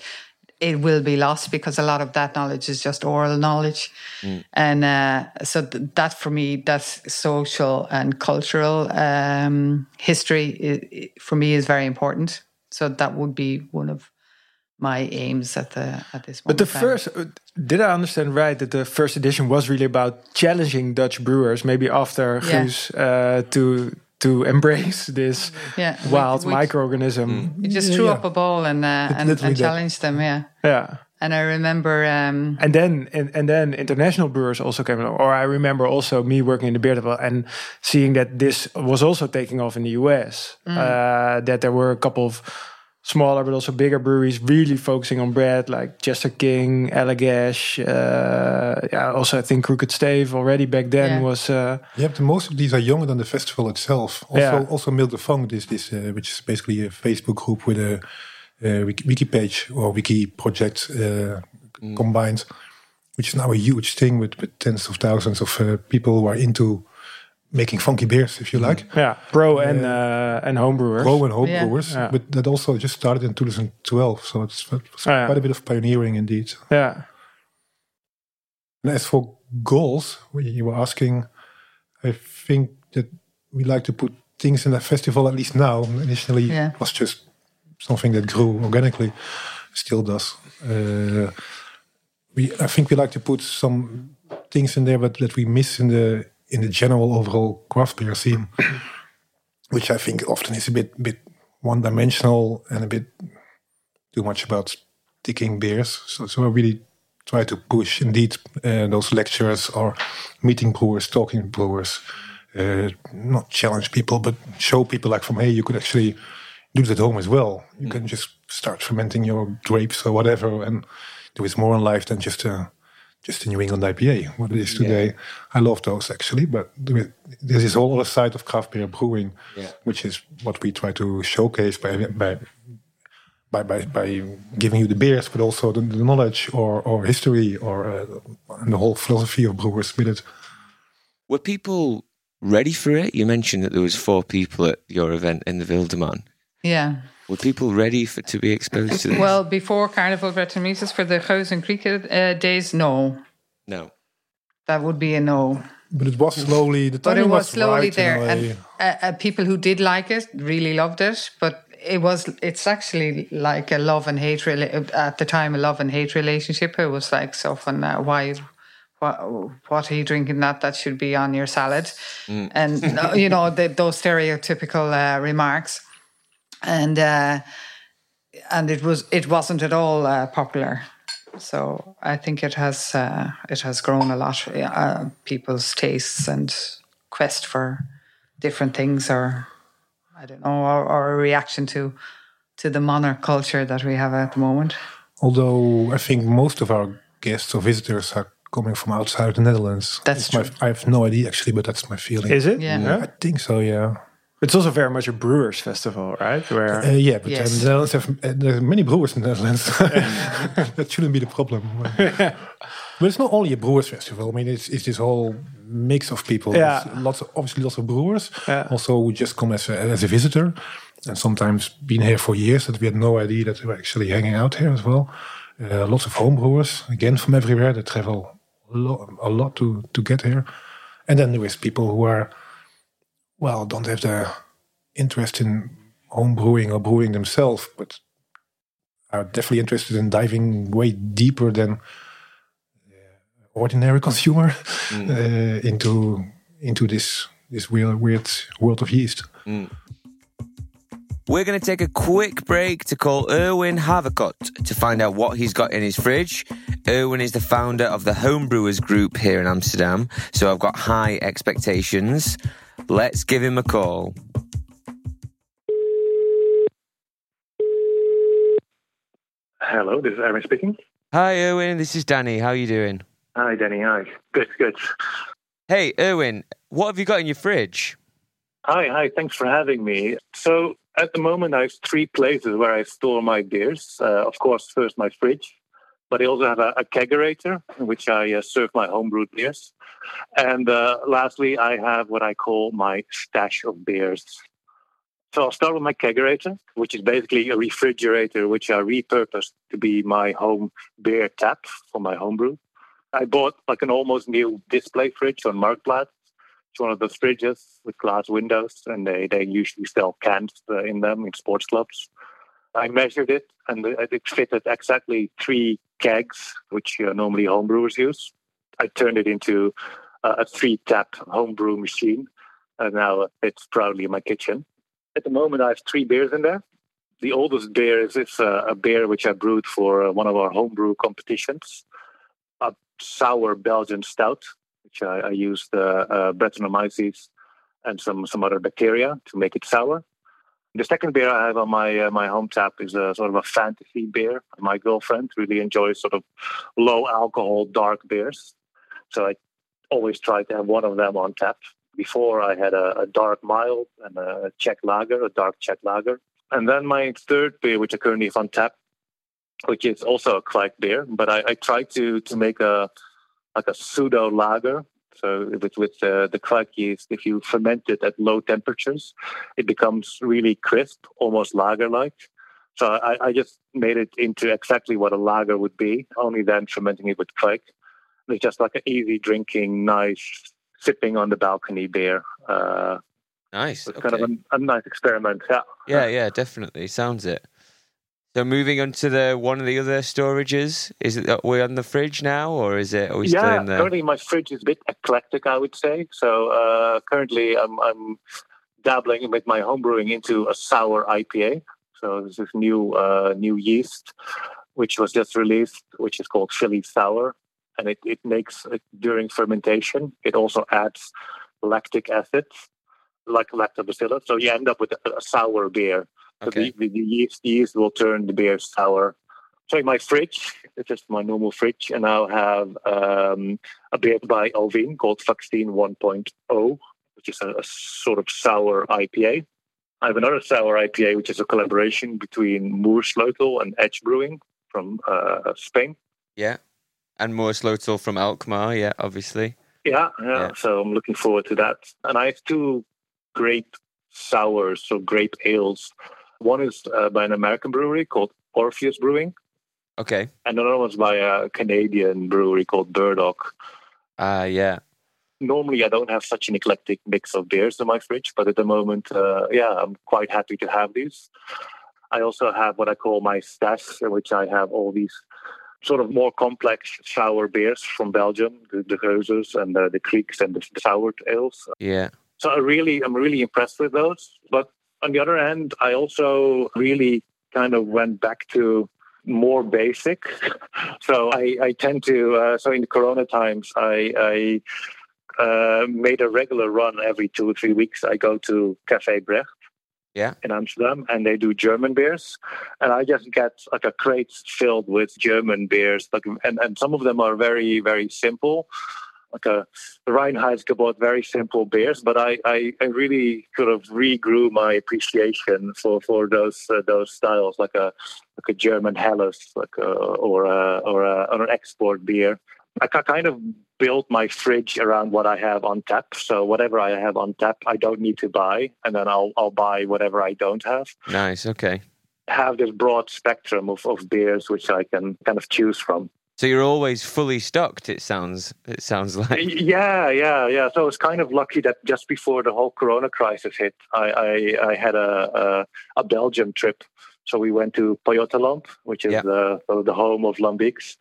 it will be lost because a lot of that knowledge is just oral knowledge, and uh, so th- that for me, that's social and cultural um, history. i i for me, is very important. So that would be one of my aims at the at this But the first, uh, did I understand right that the first edition was really about challenging Dutch brewers, maybe after Yeah. Guus, uh, to to embrace this [LAUGHS] yeah, wild we, microorganism? We just threw yeah. up a ball and uh, and, and challenged them. Yeah, Yeah. and I remember. Um, And then and, and then international brewers also came along. Or I remember also me working in the beer table and seeing that this was also taking off in the US. Mm. Uh, that there were a couple of smaller but also bigger breweries really focusing on Brett, like Jester King, Allagash. Uh, yeah, also I think Crooked Stave already back then Yeah. was. Uh, Yeah, but most of these are younger than the festival itself. Also, Yeah. also Milk the Funk, this, this uh, which is basically a Facebook group with a, uh wiki, wiki page or wiki project uh, combined, which is now a huge thing with, with tens of thousands of uh, people who are into making funky beers, if you like. yeah, pro and uh, and homebrewers. Pro and home Yeah. brewers, but that also just started in 2012, so it's, it was Oh, yeah. quite a bit of pioneering indeed. Yeah, And as for goals, what you were asking, I think that we like to put things in the festival, at least now. Initially, Yeah. it was just something that grew organically, still does. Uh, we, I think we like to put some things in there, but that we miss in the in the general overall craft beer scene, which I think often is a bit bit one dimensional and a bit too much about sticking beers. So, so I really try to push indeed uh, those lectures or meeting brewers, talking brewers, uh, not challenge people, but show people like from hey, you could actually do it at home as well. You can just start fermenting your grapes or whatever, and there is more in life than just a just a New England IPA. What it is today, I love those actually, but there is- there's this whole other side of craft beer brewing, Yeah. which is what we try to showcase by by by, by, by giving you the beers, but also the, the knowledge or, or history or uh, and the whole philosophy of brewers with it. Were people ready for it? You mentioned that there was four people at your event in the Wildeman. yeah. Were people ready for to be exposed to this? Well, before Carnival Brettanomyces for the Geuze and Kriek uh, days, no, no. that would be a no. But it was slowly. The But it timing was slowly right there, and uh, uh, people who did like it really loved it. But it was it's actually like a love and hate rela- at the time a love and hate relationship. It was like so fun. Uh, why? What, what are you drinking? That that should be on your salad, and uh, you know the, those stereotypical uh, remarks, and uh, and it was it wasn't at all uh, popular. So I think it has uh, it has grown a lot. Uh, people's tastes and quest for different things, or I don't know, or, or a reaction to to the monoculture that we have at the moment. Although I think most of our guests or visitors are coming from outside the Netherlands. That's It's my- true. I have no idea actually, but that's my feeling. is it? Yeah. I think so. Yeah. It's also very much a brewers festival, right? Where Uh, yeah, but Yes. the Netherlands have uh, there are many brewers in the Netherlands. [LAUGHS] that shouldn't be the problem. [LAUGHS] but it's not only a brewers festival. I mean, it's, it's this whole mix of people. Yeah. There's lots of obviously lots of brewers. Yeah. Also, who just come as a, as a visitor, and sometimes been here for years that we had no idea that they were actually hanging out here as well. Uh, lots of home brewers again from everywhere. They travel a lot, a lot to to get here, and then there is people who are well, don't have the interest in home brewing or brewing themselves, but are definitely interested in diving way deeper than ordinary [LAUGHS] consumer uh, into into this this weird weird world of yeast. We're going to take a quick break to call Erwin Havercott to find out what he's got in his fridge. Erwin is the founder of the Homebrewers Group here in Amsterdam, so I've got high expectations. Let's give him a call. Hello, this is Aaron speaking. Hi, Erwin. This is Danny. How are you doing? Hi, Danny. Hi. Good, good. Hey, Erwin. What have you got in your fridge? Hi, hi. Thanks for having me. So, at the moment, I have three places where I store my beers. Uh, of course, first my fridge, but I also have a, a kegerator in which I uh, serve my homebrewed beers. And uh, lastly, I have what I call my stash of beers. So I'll start with my kegerator, which is basically a refrigerator which I repurposed to be my home beer tap for my homebrew. I bought like an almost new display fridge on Marktplaats. It's one of those fridges with glass windows, and they, they usually sell cans uh, in them in sports clubs. I measured it, and it fitted exactly three kegs, which uh, normally homebrewers use. I turned it into uh, a three tap homebrew machine, and now it's proudly in my kitchen. At the moment, I have three beers in there. The oldest beer is, is uh, a beer which I brewed for uh, one of our homebrew competitions, a sour Belgian stout, which I, I used uh, uh, Brettanomyces and some, some other bacteria to make it sour. The second beer I have on my uh, my home tap is a sort of a fantasy beer. My girlfriend really enjoys sort of low alcohol dark beers, so I always try to have one of them on tap. Before I had a, a dark mild and a Czech lager, a dark Czech lager, and then my third beer, which I currently have on tap, which is also a Kveik beer, but I, I try to to make a like a pseudo lager so with with uh, the Kveik yeast, if you ferment it at low temperatures, it becomes really crisp, almost lager-like. So I, I, just made it into exactly what a lager would be, only then fermenting it with Kveik. It's just like an easy drinking, nice sipping on the balcony beer. Uh, nice. Okay. Kind of a, a nice experiment. Yeah. Yeah, yeah, definitely. Sounds it. So moving on to the one of the other storages, is it we're on the fridge now, or is it? Are we yeah, still in the... currently my fridge is a bit eclectic, I would say. So uh, currently I'm, I'm dabbling with my homebrewing into a sour IPA. So this is new uh, new yeast, which was just released, which is called Philly Sour, and it it makes it, during fermentation. It also adds lactic acid, like lactobacillus. So you end up with a, a sour beer. Okay. The, the, the, yeast, the yeast will turn the beer sour. So my fridge, it's just my normal fridge, and I'll have um, a beer by Alvinne called Vaccine 1.0, which is a, a, sort of sour IPA. I have another sour IPA, which is a collaboration between Moersleutel and Edge Brewing from uh, Spain. Yeah, and Moersleutel from Alkmaar, yeah, obviously. Yeah, yeah, yeah, So I'm looking forward to that. And I have two great sours, so grape ales one is uh, by an American brewery called Orpheus Brewing. Okay. And another one's by a Canadian brewery called Burdock. Ah, uh, yeah. Normally, I don't have such an eclectic mix of beers in my fridge, but at the moment, uh, yeah, I'm quite happy to have these. I also have what I call my stash, in which I have all these sort of more complex sour beers from Belgium, the, the and the, the Krieks and the, the sour ales. Yeah. So I really, I'm really impressed with those. But on the other hand, I also really kind of went back to more basic. [LAUGHS] so I, I tend to, uh, so in the Corona times, I, I uh, made a regular run every two or three weeks. I go to Cafe Brecht. Yeah. In Amsterdam, and they do German beers, and I just get like a crate filled with German beers, like, and and some of them are very very simple, like a Reinheitsgebot, very simple beers. But I, I, I, really sort of regrew my appreciation for, for those uh, those styles, like a like a German Helles, like a, or a, or, a, or an export beer. I kind of built my fridge around what I have on tap. So whatever I have on tap, I don't need to buy, and then I'll I'll buy whatever I don't have. Nice. Okay. Have this broad spectrum of, of beers which I can kind of choose from. So you're always fully stocked. It sounds. It sounds [LAUGHS] like. Yeah, yeah, yeah. So I was kind of lucky that just before the whole Corona crisis hit, I I, I had a, a, a Belgium trip. So we went to Pajottenland, which is the the home of Lambics.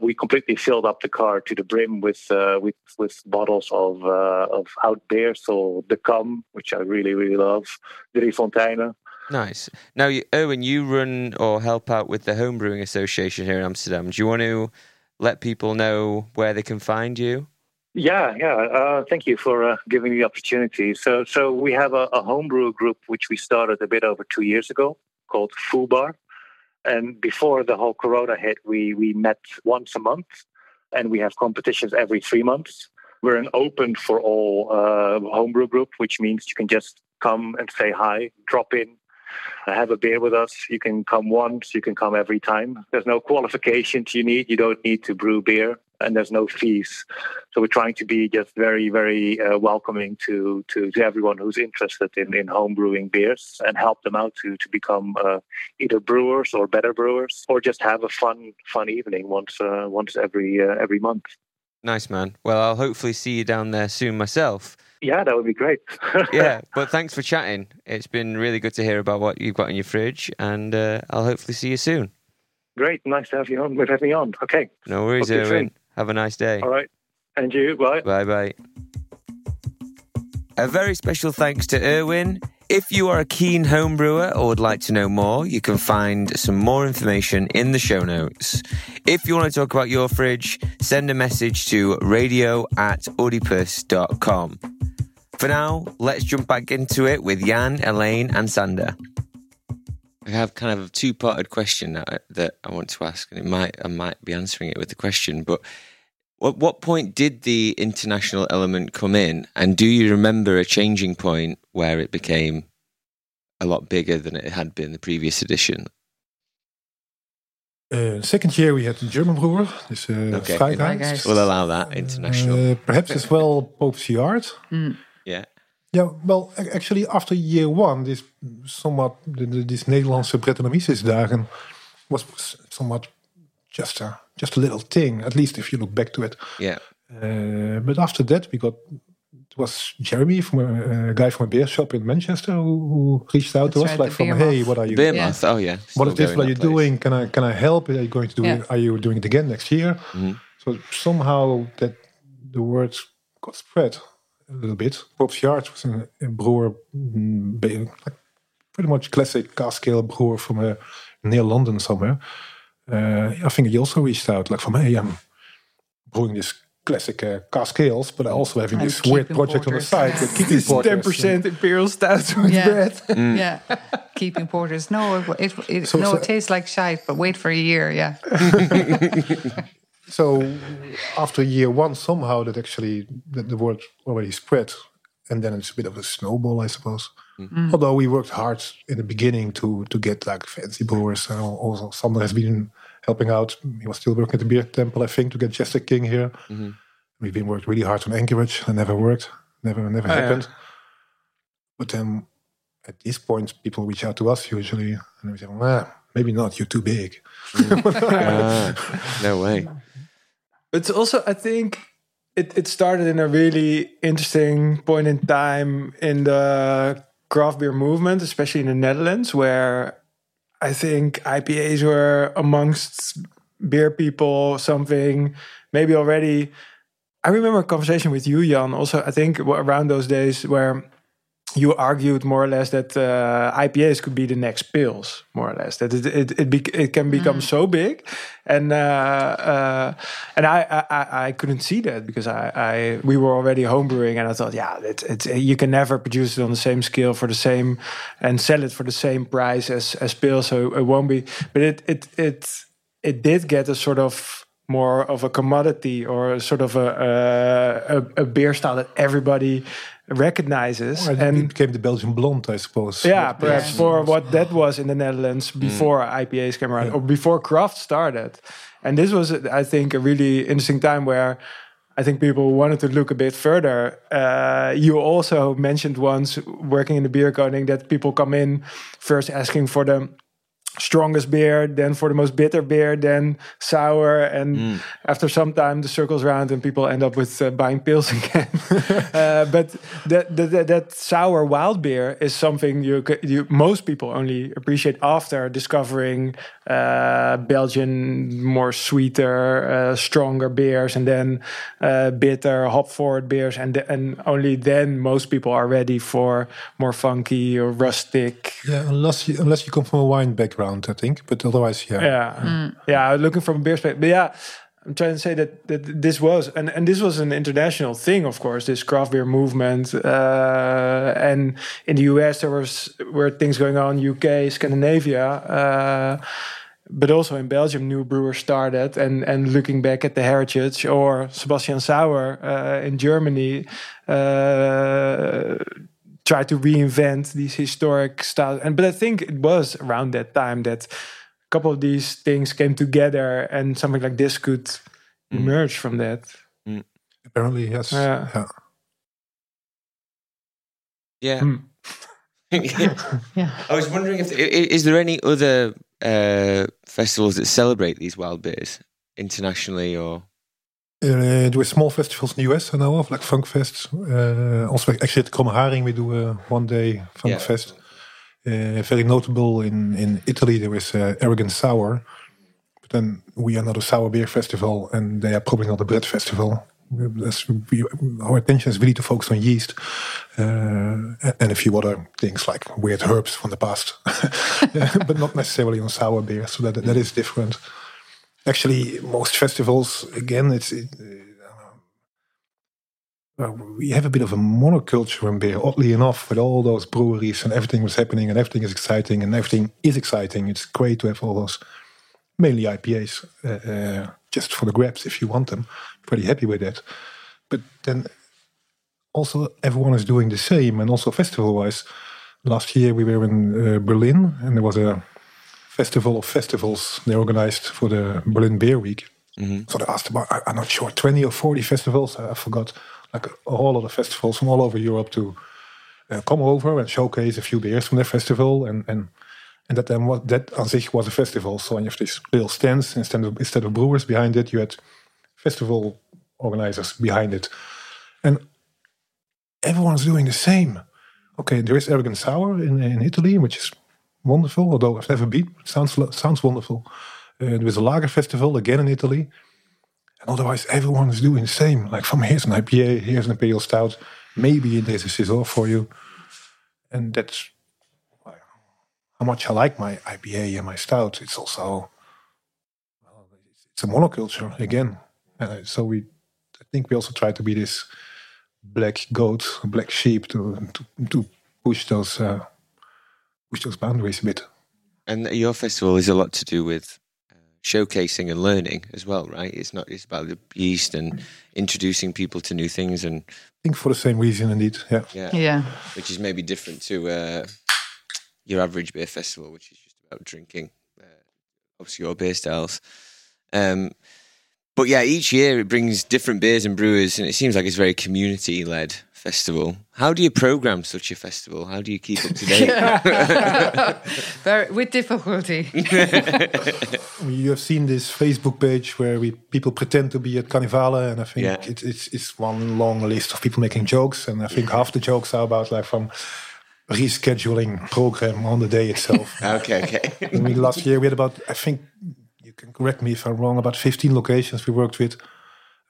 We completely filled up the car to the brim with uh, with with bottles of uh, of Oud Beersel the Kam, which I really really love, Drie Fonteinen, Nice. Now, Owen, you run or help out with the Homebrewing Association here in Amsterdam. Do you want to let people know where they can find you? Yeah, yeah. Uh, thank you for uh, giving me the opportunity. So, so we have a, a, homebrew group which we started a bit over two years ago called Fubar. And before the whole Corona hit, we we met once a month, and we have competitions every three months. We're an open for all uh, homebrew group, which means you can just come and say hi, drop in, have a beer with us. You can come once, you can come every time. There's no qualifications you need. You don't need to brew beer, and there's no fees. So we're trying to be just very, very uh, welcoming to, to, to everyone who's interested in, in home brewing beers and help them out to to become uh, either brewers or better brewers, or just have a fun fun evening once uh, once every uh, every month. Nice man. Well, I'll hopefully see you down there soon myself. Yeah, that would be great. [LAUGHS] yeah, but thanks for chatting. It's been really good to hear about what you've got in your fridge, and uh, I'll hopefully see you soon. Great, nice to have you on. We've having me on. Okay. No worries, Erwin. Have a nice day. All right. And you. Bye. Bye bye. A very special thanks to Erwin. If you are a keen home brewer or would like to know more, you can find some more information in the show notes. If you want to talk about your fridge, send a message to radio at oedipus.com. For now, let's jump back into it with Jan, Elaine, and Sander. I have kind of a two-parted question that, that I want to ask, and it might I might be answering it with the question, but at what point did the international element come in? And do you remember a changing point where it became a lot bigger than it had been the previous edition? Uh, second year we had the German brewer, this uh, Okay. Freigeist. Freigeist. We'll allow that international. Uh, perhaps as well Pope's Yard. yeah. Yeah, well, actually, after year one, this somewhat the, the, this Nederlandse Brettanomyces-dagen was somewhat just a just a little thing. At least if you look back to it. Yeah. Uh, but after that, we got it was Jeremy from a, a guy from a beer shop in Manchester who, who reached out to That's us like from hey, Moth. what are you? Beer Yeah. Moth. Oh, yeah. What Still is this? What are you place. doing? Can I can I help? Are you going to do Yeah. it? Are you doing it again next year? Mhm. So somehow that the word got spread a little bit. Pop's Yard was a, a brewer, mm, ba- like pretty much classic cask scale brewer from uh, near London somewhere. Uh, I think he also reached out like from hey, I'm brewing this classic uh, cask ales, but I also having this weird project on the side with keeping porters. ten percent imperial stout with Yeah. bread. [LAUGHS] Yeah, keeping porters. No, it, it, it So- no, so- it tastes like shite, but wait for a year. Yeah, [LAUGHS] [LAUGHS] So after year one, somehow that actually the, the word already spread, and then it's a bit of a snowball, I suppose. Mm-hmm. Although we worked hard in the beginning to to get like fancy brewers, and also someone has been helping out. He was still working at the beer temple, I think, to get Jester King here. Mm-hmm. We've been worked really hard on Anchorage, and never worked, never never Oh, yeah. happened. But then at this point, people reach out to us usually, and we say, "Well, maybe not. You're too big." Mm. [LAUGHS] Ah, no way. [LAUGHS] It's also, I think it, it started in a really interesting point in time in the craft beer movement, especially in the Netherlands, where I think IPAs were amongst beer people something maybe already. I remember a conversation with you, Jan, also, I think around those days where you argued more or less that uh, IPAs could be the next pils, more or less. That it it it, bec it can become so big, and uh, uh, and I, I I- couldn't see that because I, I we were already homebrewing, and I thought, yeah, it's it's you can never produce it on the same scale for the same and sell it for the same price as as pils, so it won't be. But it it it it did get a sort of more of a commodity or sort of a a, a, a beer style that everybody recognizes And and it became the Belgian blonde, I suppose. yeah, But- perhaps for what that was in the Netherlands before IPAs came around or before craft started. And this was, I think, a really interesting time where I think people wanted to look a bit further. Uh, you also mentioned once working in the Bierkoning that people come in first asking for the strongest beer, then for the most bitter beer, then sour, and after some time the circles round and people end up with uh, buying pils [LAUGHS] again. uh, but that, that that that sour wild beer is something you you most people only appreciate after discovering uh, Belgian more sweeter, uh, stronger beers, and then uh, bitter hop forward beers, and th- and only then most people are ready for more funky or rustic. Yeah, unless you, unless you come from a wine background, I think. But otherwise, yeah. yeah, yeah. Looking from a beer space, but yeah, I'm trying to say that that this was and and this was an international thing, of course. This craft beer movement, uh, and in the US there was were things going on, UK, Scandinavia. Uh, but also in Belgium, new brewers started, and and looking back at the heritage, or Sebastian Sauer uh, in Germany, uh, try to reinvent these historic styles. And but I think it was around that time that a couple of these things came together, and something like this could emerge from that. Apparently, yes. Yeah. yeah. Yeah. Hmm. [LAUGHS] yeah. [LAUGHS] I was wondering if i- i- is there any other uh, festivals that celebrate these wild beers internationally or Uh, there were small festivals in the US I know of, like Funkfest. Uh, also, actually at Kromme Haring we do a one day Funkfest. Uh, very notable in, in Italy, there is uh, Arrogant Sour. But then we are not a sour beer festival, and they are probably not a Brett festival. We, our attention is really to focus on yeast uh, and a few other things like weird herbs from the past, [LAUGHS] [LAUGHS] but not necessarily on sour beer. So that that is different. Actually, most festivals, again, it's it, uh, we have a bit of a monoculture in beer, oddly enough, with all those breweries and everything was happening and everything is exciting and everything is exciting. It's great to have all those mainly IPAs uh, uh, just for the grabs if you want them. Pretty happy with that. But then also everyone is doing the same, and also festival wise. Last year we were in uh, Berlin and there was a festival of festivals they organized for the Berlin Beer Week. Mm-hmm. So they asked about, I, am not sure, 20 or 40 festivals, I, I forgot like a whole lot of festivals from all over Europe to uh, come over and showcase a few beers from their festival, and and and that then what that on zich was a festival. So you have these little stands instead of instead of brewers behind it, you had festival organizers behind it, and everyone's doing the same. Okay, there is Arrogant Sour in in Italy, which is wonderful. Although I've never been, it sounds sounds wonderful. Uh, there is a lager festival again in Italy. And otherwise, everyone is doing the same. Like, from here's an IPA, here's an Imperial Stout. Maybe there's a Scissor for you. And that's how much I like my IPA and my Stout. It's also, it's a monoculture again. Uh, so we, I think we also try to be this black goat, black sheep to to, to push those uh, push those boundaries a bit. And your festival is a lot to do with showcasing and learning as well, right? It's not it's about the yeast and introducing people to new things and I think for the same reason indeed. Yeah. Yeah. Yeah. Which is maybe different to uh, your average beer festival, which is just about drinking uh, obscure beer styles. Um, but yeah, each year it brings different beers and brewers, and it seems like it's very community led festival. How do you program such a festival? How do you keep up to date? [LAUGHS] Very, with difficulty. [LAUGHS] you have seen this Facebook page where we people pretend to be at Carnivale, and I think yeah. it, it's it's one long list of people making jokes, and I think half the jokes are about like from rescheduling program on the day itself. [LAUGHS] okay, okay. I mean, last year we had about I think you can correct me if I'm wrong about 15 locations we worked with,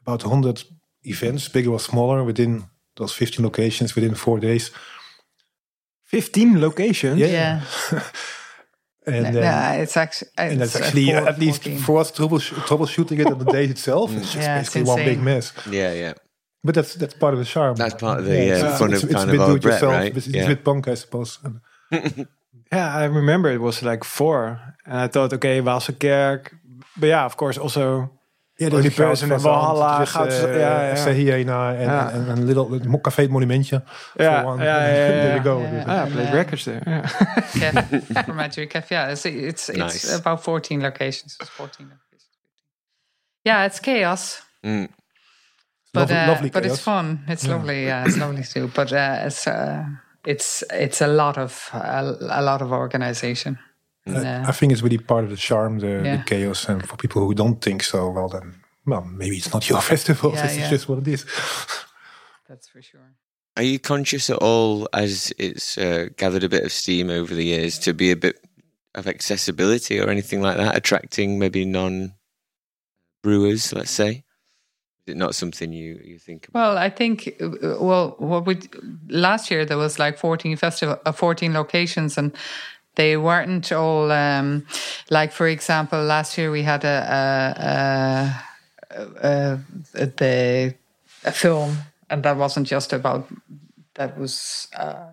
about 100 events, bigger or smaller, within those 15 locations within four days. 15 locations? Yeah. yeah. [LAUGHS] and no, no, it's actually, it's and that's actually uh, four, at least 14. for us troubleshooting it on the day [LAUGHS] itself. It's just yeah, basically one big mess. Yeah, yeah. But that's that's part of the charm. That's part of the yeah, yeah, fun it's, of kind of our Brett, right? It's, yeah. a bit punk, I suppose. [LAUGHS] yeah, I remember it was like four, and I thought, okay, Kerk, but yeah, of course, also ja, oh, die person in Valhalla. Dus, goud, ja, ja. Hyena en, ja. en, en, een little café monumentje. Ja, one, ja, ja, [LAUGHS] ja. There we go. Ja, played uh, records there. Yeah. Caf, Magic Cafe. Yeah, it's it's, it's nice. about 14 locations. It's 14 locations. Yeah, it's chaos. Mm. But lovely, uh, lovely but it's fun. It's yeah. lovely. Yeah, it's lovely too. But uh, it's uh, it's it's a lot of a, a lot of organization. Uh, I think it's really part of the charm, the, yeah. the, chaos. And for people who don't think so, well, then, well, maybe it's not your [LAUGHS] festival. Yeah, it's yeah. just what it is. That's for sure. Are you conscious at all, as it's uh, gathered a bit of steam over the years, to be a bit of accessibility or anything like that, attracting maybe non brewers, let's say? Is it not something you, you think about? Well, I think, uh, well, what we last year there was like 14 festival, uh, 14 locations, and they weren't all um, like, for example, last year we had a, a, a, a the a film, and that wasn't just about that was. Uh,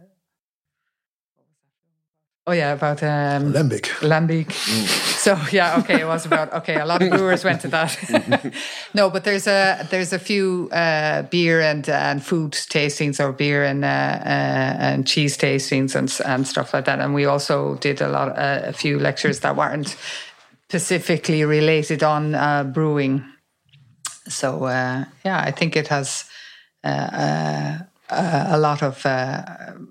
Oh yeah, about um, Lambic. Lambic. Mm. So yeah, okay, it was about okay. A lot of brewers went to that. [LAUGHS] no, but there's a there's a few uh, beer and and food tastings, or beer and uh, uh, and cheese tastings and and stuff like that. And we also did a lot uh, a few lectures that weren't specifically related on uh, brewing. So uh, yeah, I think it has uh, a lot of uh,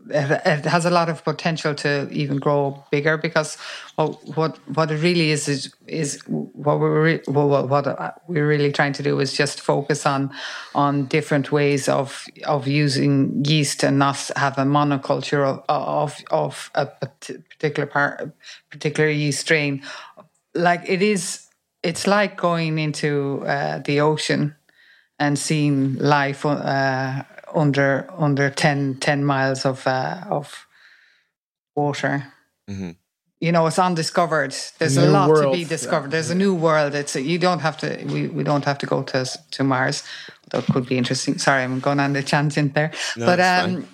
it, it, has a lot of potential to even grow bigger because what what, what it really is is, is what we're re- what, what we're really trying to do is just focus on on different ways of of using yeast and not have a monoculture of of, of a particular part particular yeast strain. Like it is it's like going into uh, the ocean and seeing life uh, under under 10, 10 miles of uh, of water. Mm-hmm. You know, it's undiscovered. There's a lot world. to be discovered. There's a new world. It's a, you don't have to. We, we don't have to go to to Mars. That could be interesting. Sorry, I'm going on the tangent there. No, but um,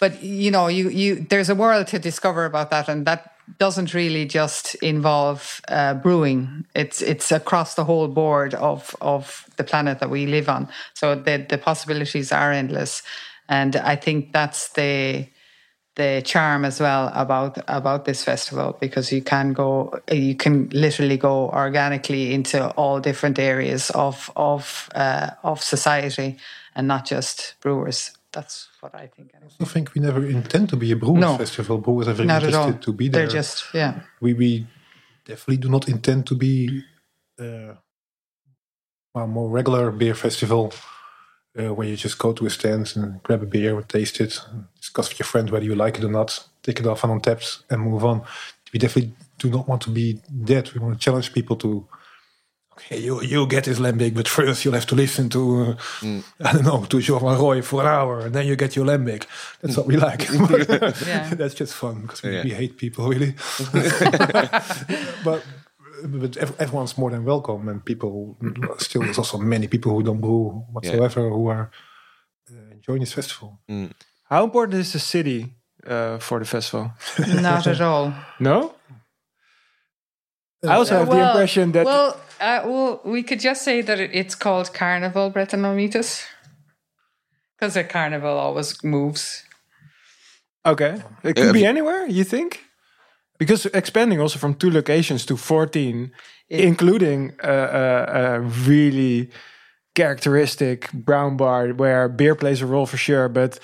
but you know, you you there's a world to discover about that, and that doesn't really just involve uh, brewing. It's it's across the whole board of of the planet that we live on. So the the possibilities are endless, and I think that's the the charm as well about about this festival because you can go you can literally go organically into all different areas of of uh, of society and not just brewers that's what I think. I think we never intend to be a brewers no, festival. Brewers are very not interested to be there. They're just yeah. We we definitely do not intend to be uh, a more regular beer festival uh, where you just go to a stand and grab a beer, taste it, discuss with your friend whether you like it or not, take it off and on taps and move on. We definitely do not want to be that. We want to challenge people to okay, you you get this lambic, but first you'll have to listen to uh, mm. I don't know to Jean Roy for an hour, and then you get your lambic. That's what we [LAUGHS] like. yeah. [LAUGHS] That's just fun because we, yeah. we hate people really. [LAUGHS] but but everyone's more than welcome, and people still there's also many people who don't brew whatsoever yeah. who are uh, enjoying this festival. Mm. How important is the city uh, for the festival? Not at all. No. I also have well, the impression that well uh, well, we could just say that it's called Carnival Brettanomyces because the carnival always moves. Okay, it could be anywhere. You think? Because expanding also from two locations to fourteen, it, including a, a, a really characteristic brown bar where beer plays a role for sure, but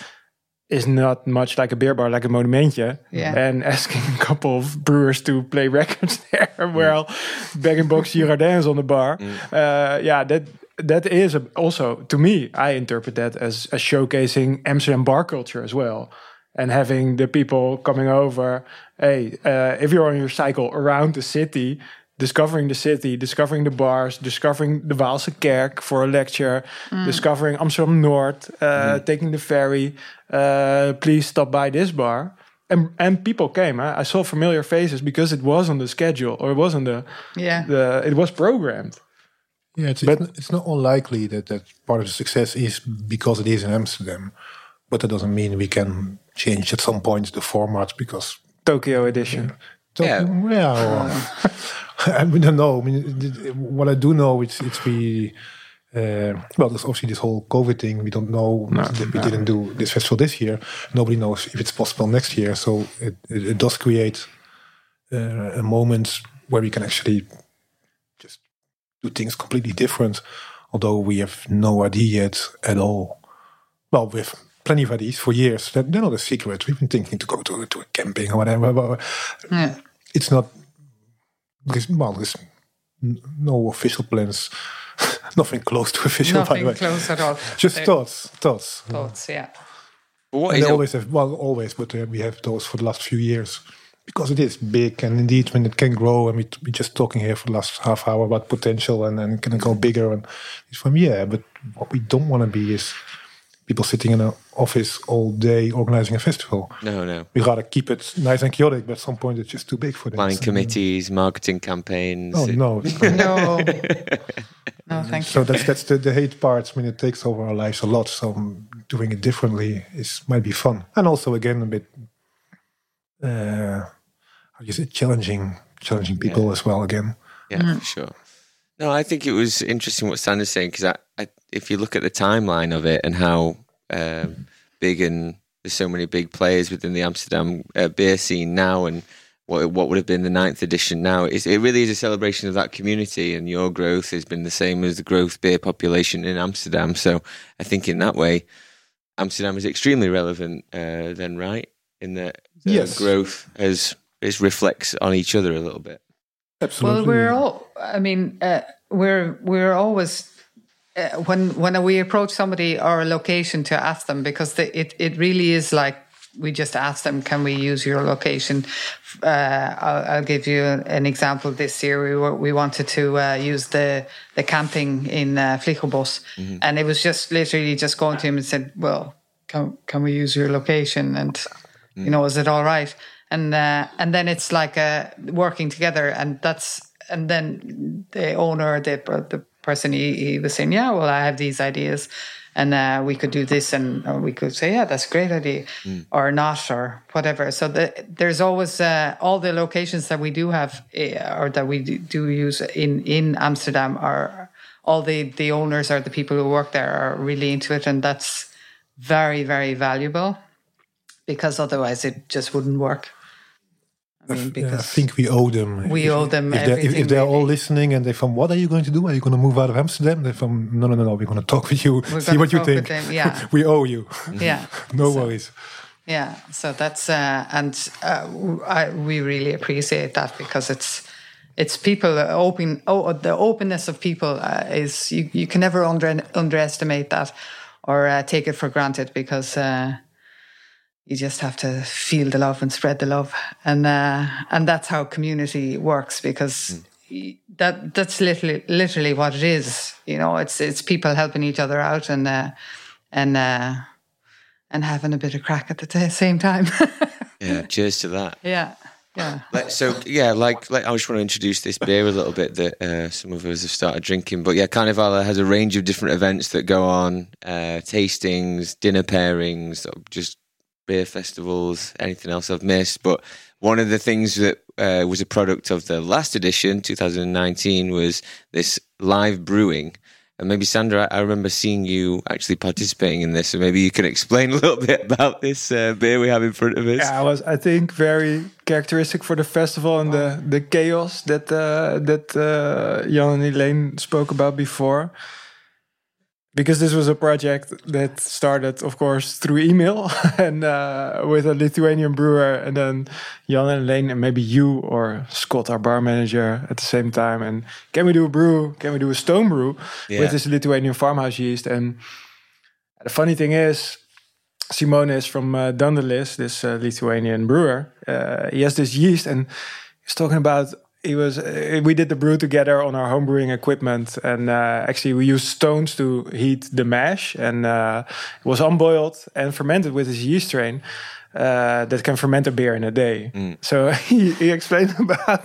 is not much like a beer bar, like a monumentje. Yeah. And [LAUGHS] asking a couple of brewers to play records [LAUGHS] there while Bag in Box Girardin is on the bar. Mm. Uh, yeah, that that is also to me. I interpret that as, as showcasing Amsterdam bar culture as well, and having the people coming over. Hey, uh, if you're on your cycle around the city, discovering the city, discovering the bars, discovering the Waalse Kerk for a lecture, mm. discovering Amsterdam North, uh, mm. taking the ferry. Uh, please stop by this bar. And, and people came. Huh? I saw familiar faces because it was on the schedule or it was on the yeah. The, it was programmed. Yeah, it's, but it's not unlikely that that part of the success is because it is in Amsterdam, but that doesn't mean we can change at some point the format because Tokyo edition. Yeah. Tokyo, yeah. Well, [LAUGHS] [LAUGHS] [LAUGHS] I don't know. I mean, what I do know, is it's we. Uh, well, there's obviously this whole COVID thing. We don't know. No, we no. didn't do this festival this year. Nobody knows if it's possible next year. So it, it, it does create uh, a moment where we can actually just do things completely different. Although we have no idea yet at all. Well, we have plenty of ideas for years. They're, they're not a secret. We've been thinking to go to, to a camping or whatever. Yeah. It's not there's, well, there's no official plans. [LAUGHS] Nothing close to official. Nothing close at all. Just They're, thoughts, thoughts. Thoughts, yeah. What they always have, well, always, but uh, we have those for the last few years because it is big, and indeed, when it can grow, and we we're just talking here for the last half hour about potential, and then can it go bigger? And it's from yeah, but what we don't want to be is people sitting in an office all day organizing a festival. No, no. We rather keep it nice and chaotic, but at some point it's just too big for them. Planning committees, marketing campaigns. Oh no, [LAUGHS] no, [LAUGHS] no, thank so you. So that's that's the, the hate part. I mean, it takes over our lives a lot. So doing it differently is might be fun, and also again a bit, uh, how do you say, challenging, challenging people yeah. as well. Again, yeah, mm. for sure. No, I think it was interesting what Sander's saying because if you look at the timeline of it and how um, big and there's so many big players within the Amsterdam uh, beer scene now, and what what would have been the ninth edition now, it really is a celebration of that community, and your growth has been the same as the growth beer population in Amsterdam. So I think in that way, Amsterdam is extremely relevant. Uh, then, right in the, the Yes. growth as it reflects on each other a little bit. Absolutely. Well, we're all. I mean, uh, we're we're always uh, when when we approach somebody or a location to ask them because the, it it really is like we just ask them, can we use your location? Uh, I'll, I'll give you an example. This year, we were, we wanted to uh, use the the camping in uh, Vliegenbos, and it was just literally just going to him and said, "Well, can can we use your location?" And you know, is it all right? And uh, and then it's like uh, working together, and that's and then the owner, the the person he, he was saying, yeah, well, I have these ideas, and uh, we could do this, and we could say, yeah, that's a great idea, or not, or whatever. So the, there's always uh, all the locations that we do have, uh, or that we do- do use in in Amsterdam are all the the owners or the people who work there are really into it, and that's very very valuable because otherwise it just wouldn't work. I mean, Yeah, I think we owe them. We If- owe them If they're, if, everything, if they're all listening and they're from, what are you going to do? Are you going to move out of Amsterdam? They're from, no, no, no, no. We're going to talk with you, We're [LAUGHS] see what you think. yeah. [LAUGHS] we owe you. [LAUGHS] yeah, no So- worries. Yeah, so that's uh, and uh, I, we really appreciate that because it's it's people open. Oh, the openness of people uh, is you, you can never under, underestimate that or uh, take it for granted because uh, you just have to feel the love and spread the love, and uh, and that's how community works because. y- That that's literally literally what it is, you know. It's it's people helping each other out and uh, and uh, and having a bit of crack at the t- same time. [LAUGHS] Yeah, cheers to that. yeah, yeah. Like, so yeah, like, like I just want to introduce this beer a little bit that uh, some of us have started drinking. But yeah, Carnivala has a range of different events that go on: uh, tastings, dinner pairings, just beer festivals, anything else I've missed. But one of the things that uh, was a product of the last edition, 2019, was this live brewing. And maybe Sander, I I remember seeing you actually participating in this, so maybe you can explain a little [LAUGHS] bit about this uh, beer we have in front of us. Yeah, it was I think very characteristic for the festival and the the chaos that uh, that uh, Jan and Elaine spoke about before. Because this was a project that started, of course, through email [LAUGHS] and uh, with a Lithuanian brewer, and then Jan and Elaine, and maybe you or Scott, our bar manager, at the same time. And can we do a brew? Can we do a stone brew Yeah. with this Lithuanian farmhouse yeast? And the funny thing is, Simone is from uh, this uh, Lithuanian brewer. Uh, he has this yeast, and he's talking about he was. Uh, we did the brew together on our home brewing equipment, and uh, actually we used stones to heat the mash, and uh, it was unboiled and fermented with his yeast strain uh, that can ferment a beer in a day. So [LAUGHS] he, he explained about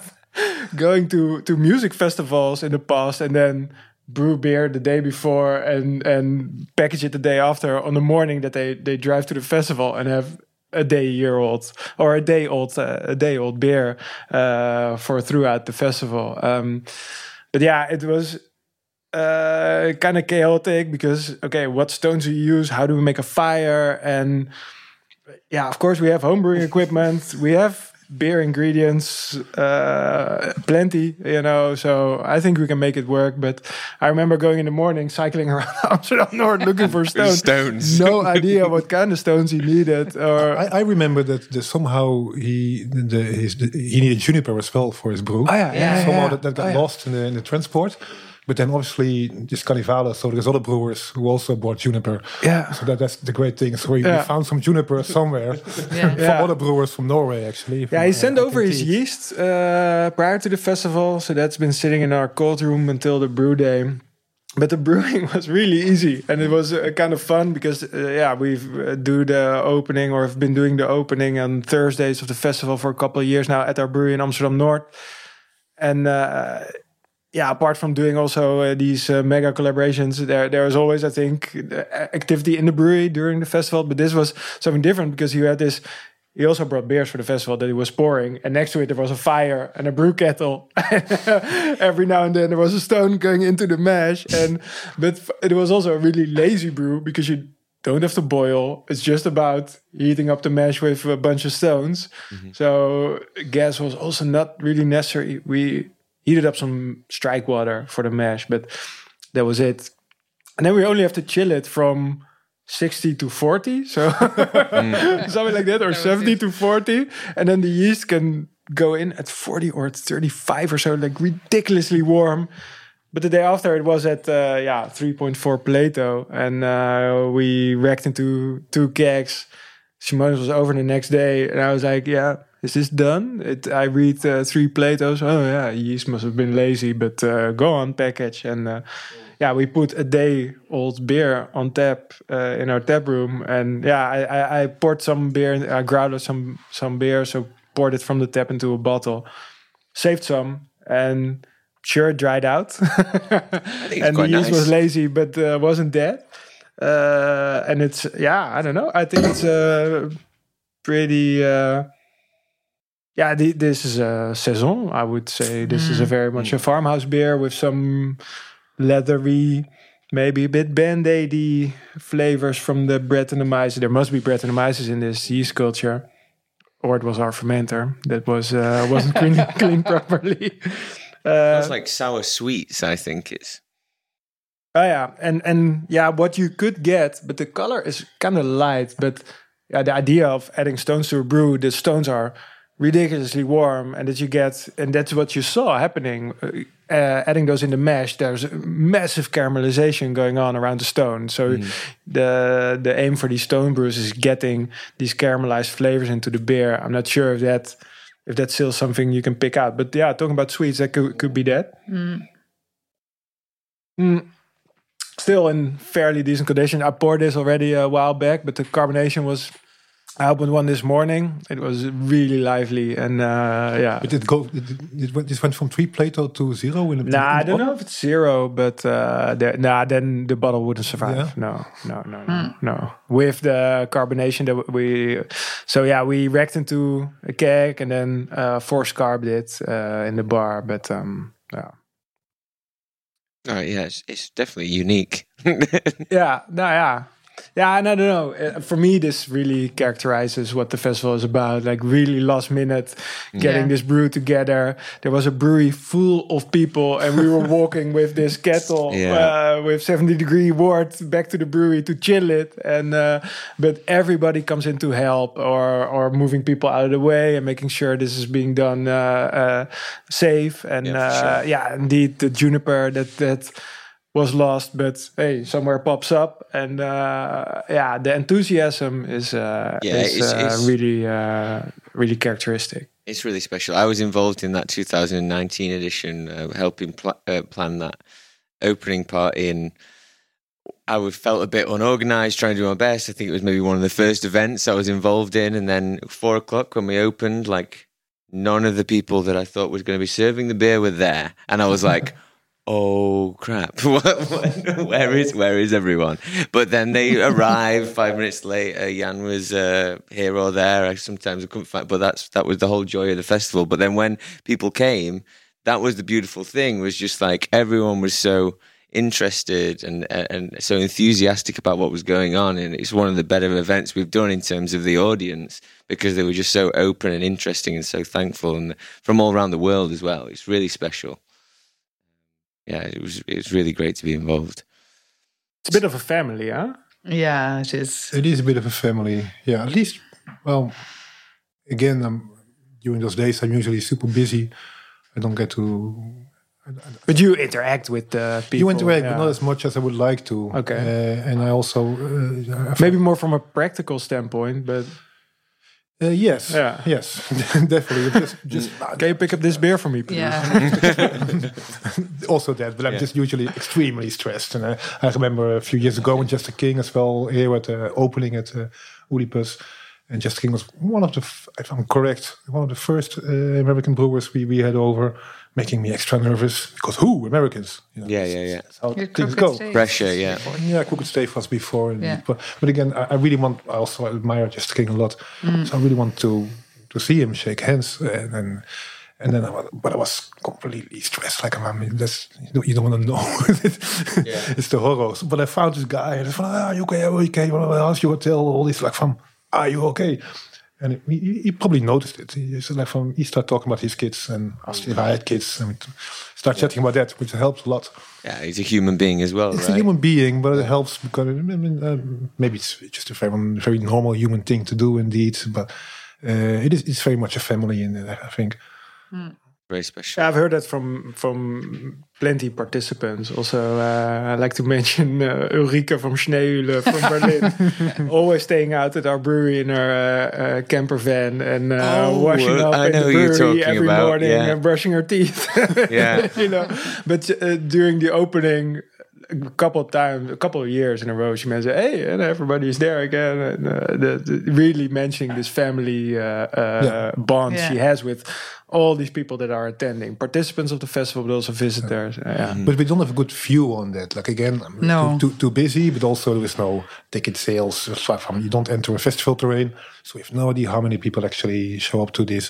going to to music festivals in the past, and then brew beer the day before and and package it the day after on the morning that they they drive to the festival and have a day year old or a day old uh, a day old beer uh, for throughout the festival. Um, but yeah, it was uh, kind of chaotic because okay, what stones do you use? How do we make a fire? And yeah, of course we have homebrewing equipment. We have beer ingredients, uh, plenty, you know. So I think we can make it work. But I remember going in the morning, cycling [LAUGHS] around Amsterdam North looking [LAUGHS] for stones. stones. No idea what kind of stones he needed. [LAUGHS] Or I, I remember that the, somehow he the, his, the, he needed juniper as well for his brew. oh yeah, yeah, somehow yeah. that, that got Oh, yeah. lost in the, in the transport. But then obviously this Carnivala, so there's other brewers who also brought juniper. Yeah. So that, that's the great thing. So we, we found some juniper somewhere [LAUGHS] Yeah. from Yeah. other brewers from Norway actually. Yeah, he uh, sent I over his teach. yeast uh, prior to the festival, so that's been sitting in our cold room until the brew day. But the [LAUGHS] brewing was really easy, and it was uh, kind of fun because uh, yeah, we've uh, do the opening or have been doing the opening on Thursdays of the festival for a couple of years now at our brewery in Amsterdam North, and. Yeah, apart from doing also uh, these uh, mega collaborations, there there was always, I think, uh, activity in the brewery during the festival. But this was something different because you had this. He also brought beers for the festival that he was pouring, and next to it there was a fire and a brew kettle. [LAUGHS] Every now and then there was a stone going into the mash, and but it was also a really lazy brew because you don't have to boil. It's just about heating up the mash with a bunch of stones. So gas was also not really necessary. We heated up some strike water for the mash, but that was it. And then we only have to chill it from 60 to 40 so [LAUGHS] something like that or 70 to 40 and then the yeast can go in at 40 or at 35 or so like ridiculously warm. But the day after it was at uh, yeah 3.4 plato. And uh, we wrecked into two kegs. Simone was over the next day and I was like yeah is this done it, I read uh, three platos oh yeah yeast must have been lazy but uh, go on package and uh, yeah, we put a day old beer on tap uh, in our tap room, and yeah, I, I, I poured some beer, I grounded some some beer, so poured it from the tap into a bottle, saved some, and sure it dried out, [LAUGHS] and the yeast nice. was lazy, but uh, wasn't dead. Uh, and it's yeah, I don't know. I think it's a pretty. Yeah, the, this is a saison. I would say this is a very much a farmhouse beer with some leathery, maybe a bit band-aidy flavors from the Brettanomyces. There must be Brettanomyces in this yeast culture, or it was our fermenter that was uh, wasn't clean, [LAUGHS] [LAUGHS] cleaned properly. Uh, It's like sour sweets, I think it's. Oh yeah, and and yeah, what you could get, but the color is kind of light. But yeah, the idea of adding stones to a brew, the stones are ridiculously warm, and that you get, and that's what you saw happening. Uh, uh, adding those in the mash, there's a massive caramelization going on around the stone. So the the aim for these stone brews is getting these caramelized flavors into the beer. I'm not sure if that if that's still something you can pick out. But yeah, talking about sweets, that could, could be that. Mm. Still in fairly decent condition. I poured this already a while back, but the carbonation was. I opened one this morning. It was really lively, and uh, yeah. But it go. It, it went, this went from three Plato to zero in the. Nah, I in the don't bottle? know if it's zero, but uh, the, nah, then the bottle wouldn't survive. Yeah? No, no, no, no, no. With the carbonation that we, so yeah, we wrecked into a keg and then uh, force carbed it uh, in the bar. But um, yeah, Oh, yeah, it's, it's definitely unique. [LAUGHS] yeah, no, yeah. Yeah, and I don't know. Uh, For me, this really characterizes what the festival is about. Like really last minute, getting Yeah. this brew together. There was a brewery full of people, and we were walking with this [LAUGHS] kettle Yeah. uh, with seventy degree wort back to the brewery to chill it. And uh, but everybody comes in to help, or or moving people out of the way and making sure this is being done uh, uh, safe. And Yeah, uh, sure. yeah, indeed, the juniper that that was lost, but hey, somewhere pops up, and uh, yeah, the enthusiasm is uh, Yeah, is it's- uh, it's- really uh, really characteristic. It's really special. I was involved in that 2019 edition, uh, helping pl- uh, plan that opening party, and I would felt a bit unorganized, trying to do my best. I think it was maybe one of the first events I was involved in, and then four o'clock when we opened, like none of the people that I thought was going to be serving the beer were there, and I was like. Oh crap! [LAUGHS] Where is where is everyone? But then they [LAUGHS] arrived five minutes later. Jan was uh, here or there. I sometimes I couldn't find, but that's that was the whole joy of the festival. But then when people came, that was the beautiful thing. Was just like everyone was so interested and and so enthusiastic about what was going on, and it's one of the better events we've done in terms of the audience because they were just so open and interesting and so thankful, and from all around the world as well. It's really special. Yeah, it was it was really great to be involved. It's a bit of a family, huh? Yeah, it is. It is a bit of a family. Yeah, at least. Well, again, um, during those days, I'm usually super busy. I don't get to. But you interact with the people. You interact, yeah. but not as much as I would like to. Okay. Uh, and I also. Uh, I Maybe more from a practical standpoint, but Uh, yes. Yeah. Yes. [LAUGHS] Definitely. Just, just [LAUGHS] can you pick up this beer for me, please? Yeah. [LAUGHS] also that, but I'm Yeah. just usually extremely stressed. And uh, I remember a few years ago when Jester King as well here at the opening at uh, Oedipus. And Jester King was one of the, f- if I'm correct, one of the first uh, American brewers we, we had over, making me extra nervous because who Americans? You know, Yeah, that's- yeah, yeah. That's how Your things go. steak. Pressure, yeah. Yeah, Crooked Stave was before. and- Yeah. But, but again, I, I really want. I also admire Jester King a lot, mm. so I really want to to see him shake hands and and, and then. I, wa- but I was completely stressed. Like I mean, that's you don't, you don't want to know. [LAUGHS] it's the horrors. But I found this guy and I was like, ah, "Are you okay? Are you okay? Well, How's your tell All this like from, are you okay? And he, he probably noticed it. He, like from, he started talking about his kids and asked if I had kids and start chatting about that, which helps a lot. Yeah, he's a human being as well, It's right? a human being, but it helps because I mean, uh, maybe it's just a very, very normal human thing to do, indeed. But uh, it is it's very much a family, it, I think. Very special. Yeah, I've heard that from from plenty participants. Also, uh, I like to mention uh, Ulrike from Schneehülle from [LAUGHS] Berlin, always staying out at our brewery in our uh, uh, camper van and uh, Oh, washing up I in know the brewery every about, morning yeah. and brushing her teeth. [LAUGHS] Yeah. you know. But uh, during the opening. A couple of times, a couple of years in a row, she mentioned, "Hey, and everybody's there again." And uh, the, the, really mentioning this family uh, uh, Yeah. bond Yeah. she has with all these people that are attending, participants of the festival, but also visitors. Yeah. Mm-hmm. But we don't have a good view on that. Like again, I'm No. too, too too busy, but also there is no ticket sales. So from- You don't enter a festival terrain, so we have no idea how many people actually show up to this.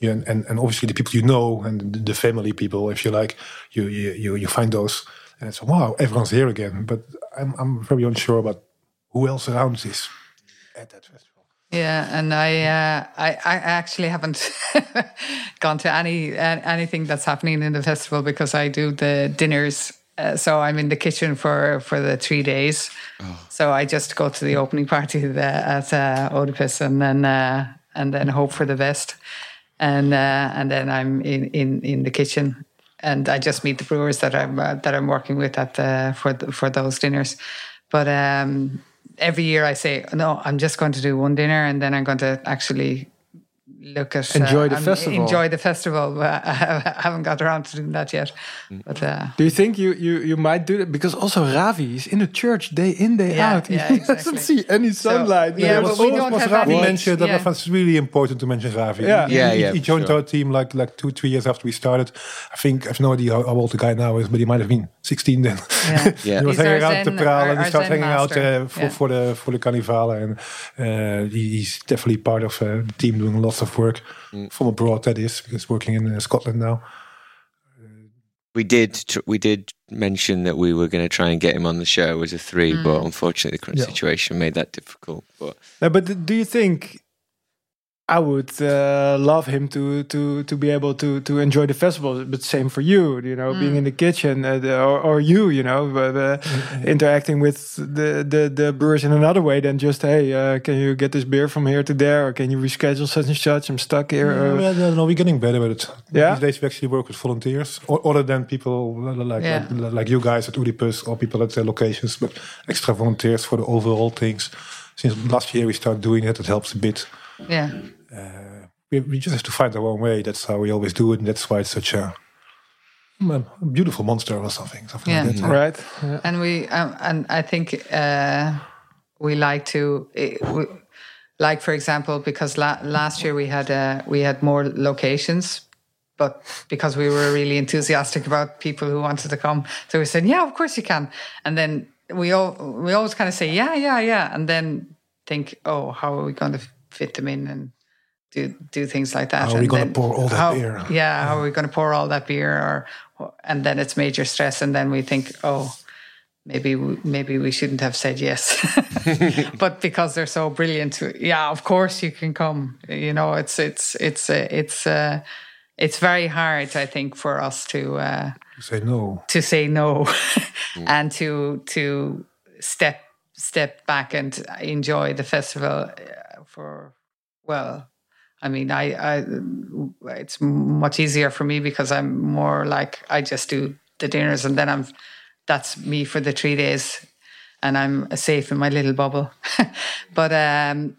Yeah, and, and, and obviously the people you know and the, the family people, if you like, you you you, you find those, and it's wow, everyone's here again. But I'm I'm very unsure about who else around this at that festival. Yeah, and I, uh, I, I actually haven't [LAUGHS] gone to any anything that's happening in the festival because I do the dinners. Uh, so I'm in the kitchen for for the three days. So I just go to the opening party the, at uh, Oedipus and then uh, and then hope for the best, and uh, and then I'm in, in, in the kitchen and I just meet the brewers that I'm uh, that I'm working with at the, for the, for those dinners. But um, every year I say no, I'm just going to do one dinner, and then I'm going to actually look at Enjoy the festival. Enjoy the festival. But [LAUGHS] I haven't got around to doing that yet. But uh, Do you think you, you, you might do that? Because also Ravi is in the church day in, day Yeah, out. [LAUGHS] yeah, he exactly. doesn't see any sunlight. yeah, There but was we don't was have Ravi any- mentioned that yeah. I thought it's really important to mention Ravi. Yeah. He, Yeah, he- yeah, he joined sure. our team like like two three years after we started. I think I have no idea how, how old the guy now is, but he might have been 16 then. yeah. [LAUGHS] Yeah. he was He's hanging out the Zen- Prael and he started Zen hanging out uh, for, Yeah. for the for the Carnivale and uh, he's definitely part of uh, the team doing lots of work from abroad. That is because working in uh, Scotland now. We did tr- we did mention that we were going to try and get him on the show as a three, but unfortunately the current Yeah. situation made that difficult. But No, but do you think I would uh, love him to to to be able to to enjoy the festival? But same for you, you know, being in the kitchen, uh, the- or, or you, you know, uh, uh, interacting with the, the the brewers in another way than just hey, uh, can you get this beer from here to there, or can you reschedule such and such? I'm stuck here. Uh, Well, no, no, we're getting better at it. Yeah? These days we actually work with volunteers, o- other than people like Yeah. like, like you guys at Oedipus or people at the locations, but extra volunteers for the overall things. Since last year we started doing it, it helps a bit. Yeah. We, we just have to find our own way. That's how we always do it, and that's why it's such a, a beautiful monster or something. something Yeah. like that. right? Yeah. and we um, and I think uh, we like to eh, we, like for example because la- last year we had uh, we had more locations but because we were really enthusiastic about people who wanted to come so we said yeah of course you can and then we all we always kind of say yeah yeah yeah and then think oh how are we going to fit them in and do do things like that How are we And gonna then pour all that how- beer? yeah how are we going to pour all that beer or and then it's major stress and then we think oh maybe we- maybe we shouldn't have said yes [LAUGHS] but because they're so brilliant yeah of course you can come you know it's it's it's uh, it's uh, it's very hard i think for us to uh, say no. to say no [LAUGHS] and to to step step back and enjoy the festival uh, for well i mean i i it's much easier for me because i'm more like i just do the dinners and then i'm that's me for the 3 days and i'm safe in my little bubble. [LAUGHS] But um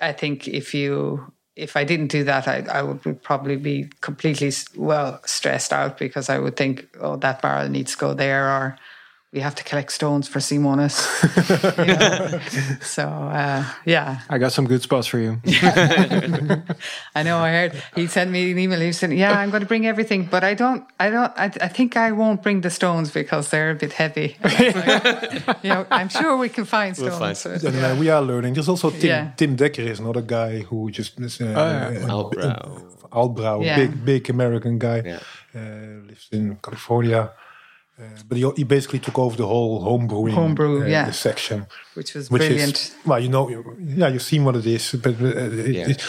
i think if you if I didn't do that, I, I would probably be completely well stressed out because I would think, oh, that barrel needs to go there, or we have to collect stones for Simonis. [LAUGHS] You know? So uh, yeah, I got some good spots for you. [LAUGHS] I know. I heard he sent me an email. He said, "Yeah, I'm going to bring everything, but I don't. I don't. I, I think I won't bring the stones because they're a bit heavy. And I was like, you know, I'm sure we can find We'll stones. find So, And uh, we are learning. There's also Tim, Yeah. Tim Decker is another guy who just uh, yeah. uh, Altbrow. Altbrow, Yeah. big big American guy, Yeah. uh, lives in California. Uh, but he, he basically took over the whole homebrewing Homebrew, uh, yeah. section, which was which brilliant. is well, you know, yeah, you've seen what it is. But uh, it, Yeah. it-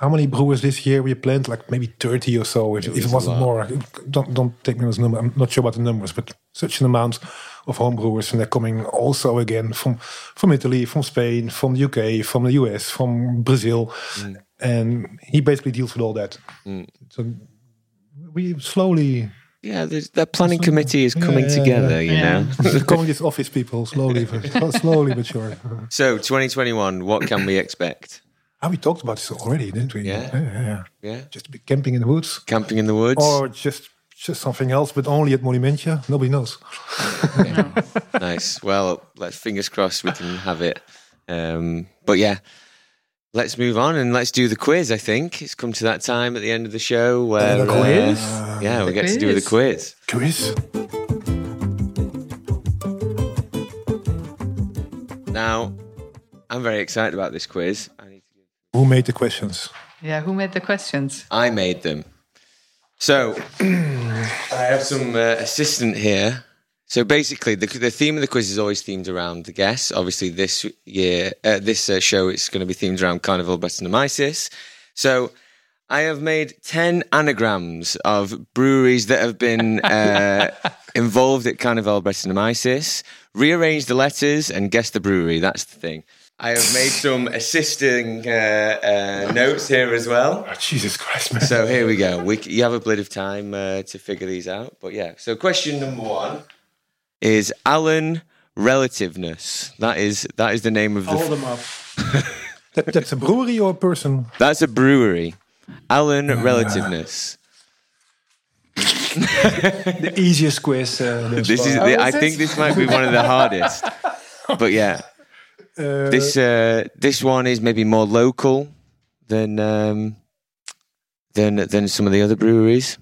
how many brewers this year we planned? Like maybe thirty or so, if, if it wasn't more. Don't don't take me as number. I'm not sure about the numbers, but such an amount of homebrewers. and they're coming also again from from Italy, from Spain, from the UK, from the US, from Brazil, Mm. and he basically deals with all that. So we slowly Yeah, there's, that planning committee is coming Yeah, yeah, together, you Yeah. know. becoming these office people slowly, but [LAUGHS] [LAUGHS] slowly but sure. So, 2021, what can we expect? Ah, we talked about this already, didn't we? Yeah. yeah, yeah. Yeah, Just be camping in the woods, camping in the woods. or just just something else, but only at Monumentia. Nobody knows. [LAUGHS] nice. Well, let's fingers crossed we can have it. Um, but yeah, let's move on and let's do the quiz. I think it's come to that time at the end of the show where the uh, quiz? yeah, we get to do the quiz. Quiz. Now, I'm very excited about this quiz. I need to Who made the questions? yeah, who made the questions? I made them. So [CLEARS THROAT] I have some uh, assistant here. So basically, the, the theme of the quiz is always themed around the guests. Obviously, this year, uh, this uh, show, it's going to be themed around Carnival Brettanomyces. So I have made 10 anagrams of breweries that have been uh, [LAUGHS] involved at Carnival Brettanomyces, rearranged the letters, and guessed the brewery. That's the thing. I have made some [LAUGHS] assisting uh, uh, notes here as well. Oh, Jesus Christ, man. So here we go. We, you have a bit of time uh, to figure these out, but yeah. So question number one is Alan relativeness. That is that is the name of the. Hold them up. [LAUGHS] That, that's a brewery or a person? that's a brewery. Alan relativeness. [LAUGHS] The easiest quiz. Uh, This is. far. The, I think this might be one of the hardest. But yeah, Uh, this uh, this one is maybe more local than um, than than some of the other breweries.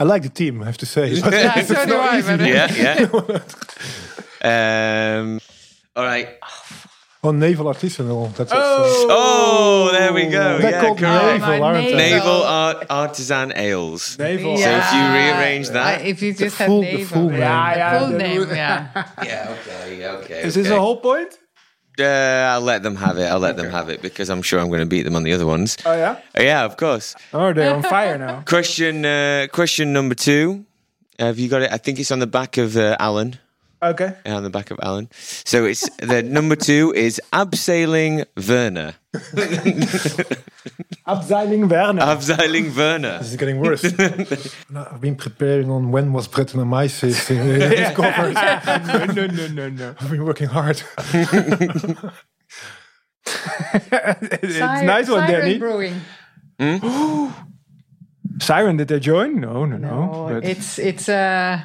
I like the team, I have to say. Yeah, [LAUGHS] so do I, easy. but- Yeah, yeah. [LAUGHS] um, all right. Oh, Nevel Artisanal. That's Oh! Oh, there we go. They're yeah, called correct. Nevel, aren't they? Nevel Art, Artisan Ales. Nevel. So if you rearrange that- I- if you just full- have the name, full name. Yeah, yeah, full the- name, yeah. Yeah, okay, okay. Is this okay. a whole point? Uh, I'll let them have it. I'll let them have it because I'm sure I'm going to beat them on the other ones. Oh yeah. Uh, yeah, of course. Oh, they're on fire now. [LAUGHS] Question uh, question number two. Have you got it? I think it's on the back of uh, Alan. Okay. Yeah, on the back of Alan. So it's the number two is abseiling Werner. [LAUGHS] Abseiling Werner. Abseiling Werner. This is getting worse. No, [LAUGHS] I've been preparing on when was Brettanomyces uh, [LAUGHS] discovered. no, no, no, no, no. I've been working hard. it's Siren- nice one, Siren Danny. Brewing. [GASPS] Siren, did they join? No, no, no. No, But it's it's uh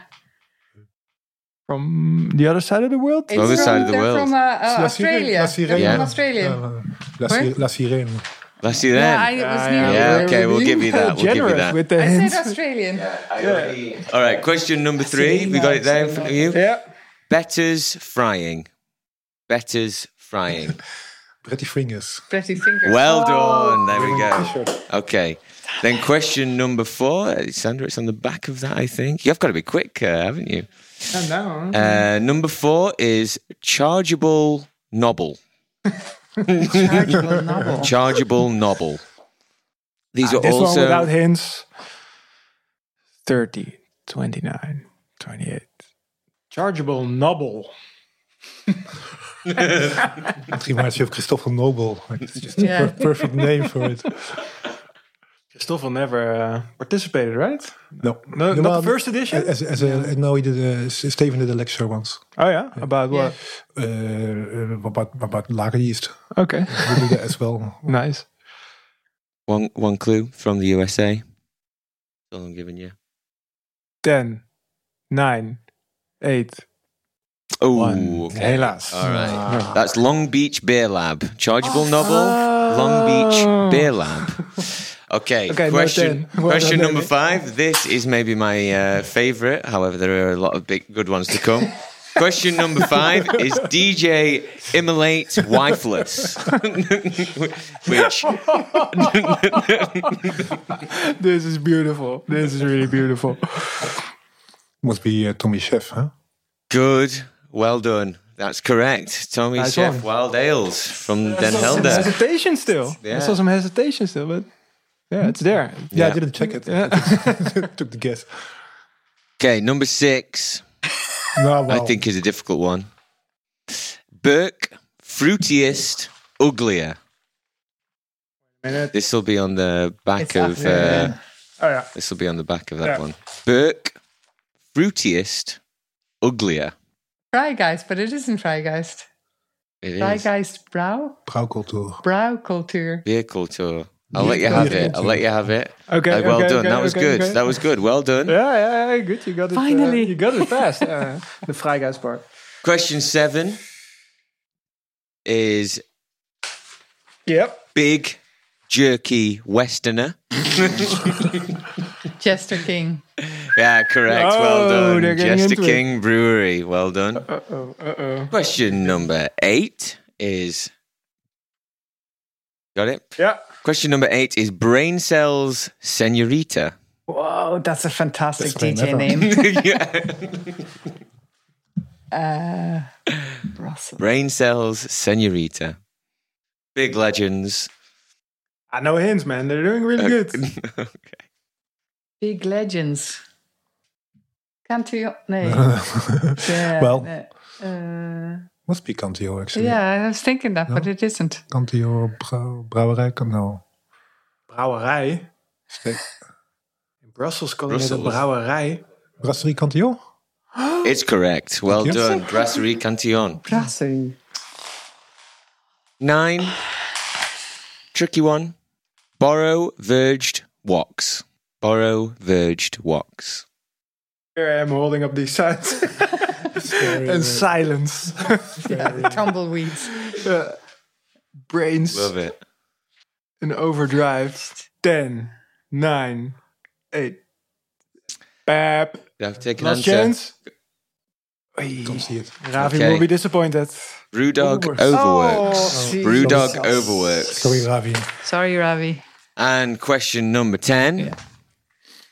from the other side of the world. it's Other from, side of the they're world. from uh, uh, La Australia. Sirene. They're Yeah. from Australia. Uh, La, Where? Sir- La Sirene. Let's. Yeah, I was Yeah, near. Yeah, okay, we'll give you that. We'll give you that. with the I hints. said Australian. All right, question number three. Have you got it there in front of you? Yeah. Better's frying. Better's frying. [LAUGHS] Pretty fingers. Pretty fingers. Well done. There we go. Okay. Then question number four. Sander, it's on the back of that, I think. You've got to be quick, uh, haven't you? And down. Uh, number four is chargeable nobble. Chargeable novel. Chargeable nobble. These are Ah, this one also. without hints. 30, 29, 28. Chargeable Nobble. It reminds you of Christoffel Nobel. Like, it's just a per- perfect name for it. [LAUGHS] Stoffel never uh, participated, right? No, No, not well, the first edition? As, as a, no, he did. A, Steven did a lecture once Oh yeah? About what? uh, uh, about about lager yeast. Okay. [LAUGHS] We do that as well. nice. One, one clue from the USA. That's all I'm giving you. 10, 9, 8, Oh, okay. Helaas. All right. Ah. That's Long Beach Beer Lab. Chargeable novel, Long Beach Beer Lab. [LAUGHS] Okay, Okay, question, [LAUGHS] Well question done, number Danny. five. This is maybe my uh, favorite. However, there are a lot of big good ones to come. [LAUGHS] question number five is DJ Immolate Wifeless. [LAUGHS] Which, This is beautiful. This is really beautiful. Must be uh, Tommie Sjef, huh? Good. Well done. That's correct. Tommie Nice Sjef one. Wild Ales from Den Helder. Some Helder. hesitation still. Yeah. I saw some hesitation still, but yeah, it's there. Yeah, Yeah. I didn't check it. Yeah. [LAUGHS] Took the guess. Okay, number six, No, well, I think is a difficult one. Burke, fruitiest, uglier. This will be on the back It's of. after, Uh, yeah. Oh yeah. this will be on the back of that Yeah. one. Burke, fruitiest, uglier. Freigeist, but it isn't Freigeist. It is. Freigeist Brau? Brouwcultuur. Braucultuur. Vehicle tour. I'll let you have it. I'll let you have it. Okay. Uh, well okay, done. okay, that was okay, good. okay. That was good. Well done. Yeah, yeah, yeah, good. You got it. uh, Finally. you got it fast. Uh, the Freigeist part. Question seven is Yep. big jerky Westerner. [LAUGHS] Jester King. Yeah, correct. Oh, well done. they're getting Jester into it. King Brewery. Well done. Uh oh. Uh oh. Question number eight is. Got it? Yeah. Question number eight is Brain Cells Senorita. Whoa, that's a fantastic That's DJ very name. [LAUGHS] yeah. Uh, Brussels. Brain Cells Senorita. Big legends. I know hints, man. They're doing really good. [LAUGHS] okay. Big legends. Cantillon. [LAUGHS] Nee. well, Yeah, nee. Uh, must be Cantillon actually. yeah, I was thinking that, but it isn't. Cantillon brouw, brouwerij. kan- No. Brouwerij. In Brussels call it a Brussels. brouwerij. Brasserie Cantillon? [GASPS] It's correct. Well Thank done. Brasserie Cantillon. Brasserie. Nine. Tricky one. Borrow verged wax. Borrow verged wax. Here I am holding up these signs. [LAUGHS] and silence. [LAUGHS] Yeah, tumbleweeds. Uh, brains Love it. in overdrive. 10, 9, 8. Bap. You have to take an Last answer. chance. Don't see it. Ravi Okay. will be disappointed. Brewdog Overworks. overworks. Oh, Brewdog Jesus. overworks. Sorry, Ravi. Sorry, Ravi. And question number 10.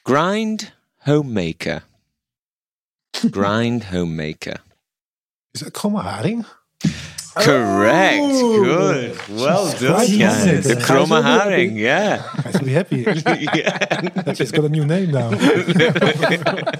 Grind homemaker. Grind homemaker. Is that Kromme Haring? Correct. Oh. Good. Well done, guys. The [LAUGHS] Guys Kromme will be happy. Haring, yeah. Guys will be happy. yeah. It's got a new name now. [LAUGHS]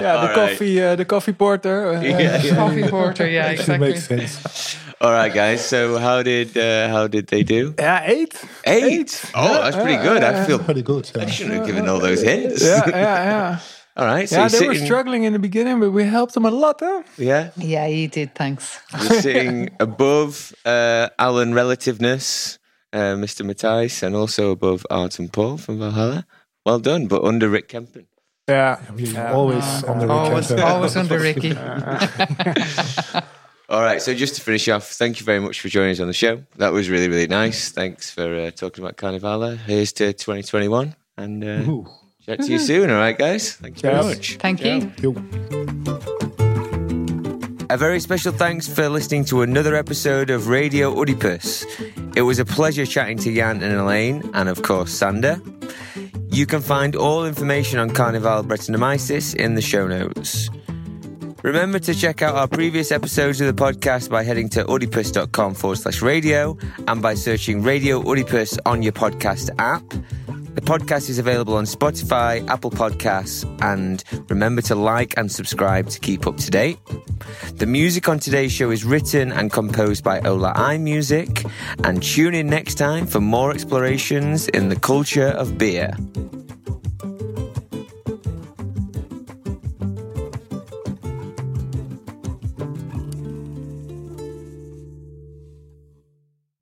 Yeah, All the right. coffee, uh, the coffee porter. Uh, Yeah, yeah. [LAUGHS] Coffee porter, yeah, Actually exactly. makes sense. All right, guys. So how did uh, how did they do? Yeah, eight. Eight. Oh, that's pretty good. I feel Pretty good. I shouldn't have given all those hints. Yeah, yeah, yeah. All right. So yeah, you're they were struggling in the beginning, but we helped them a lot, huh? Yeah. Yeah, he did, thanks. You're sitting [LAUGHS] above uh, Alan Relativeness, uh, Mr. Matthijs, and also above Art and Paul from Valhalla. Well done, but under Rick Kempen. Yeah. We always on the Always, weekend. always under [LAUGHS] Ricky. [LAUGHS] All right, so just to finish off, thank you very much for joining us on the show. That was really, really nice. Thanks for uh, talking about Carnivala. Here's to 2021, and uh, Ooh. Chat to you mm-hmm. soon. All right, guys. Thank you very much. Thank you. A very special thanks for listening to another episode of Radio Oedipus. It was a pleasure chatting to Jan and Elaine, and of course, Sander. You can find all information on Carnival Brettanomyces in the show notes. Remember to check out our previous episodes of the podcast by heading to oedipus.com forward slash radio and by searching Radio Oedipus on your podcast app. The podcast is available on Spotify, Apple Podcasts, and remember to like and subscribe to keep up to date. The music on today's show is written and composed by Ola iMusic, and tune in next time for more explorations in the culture of beer.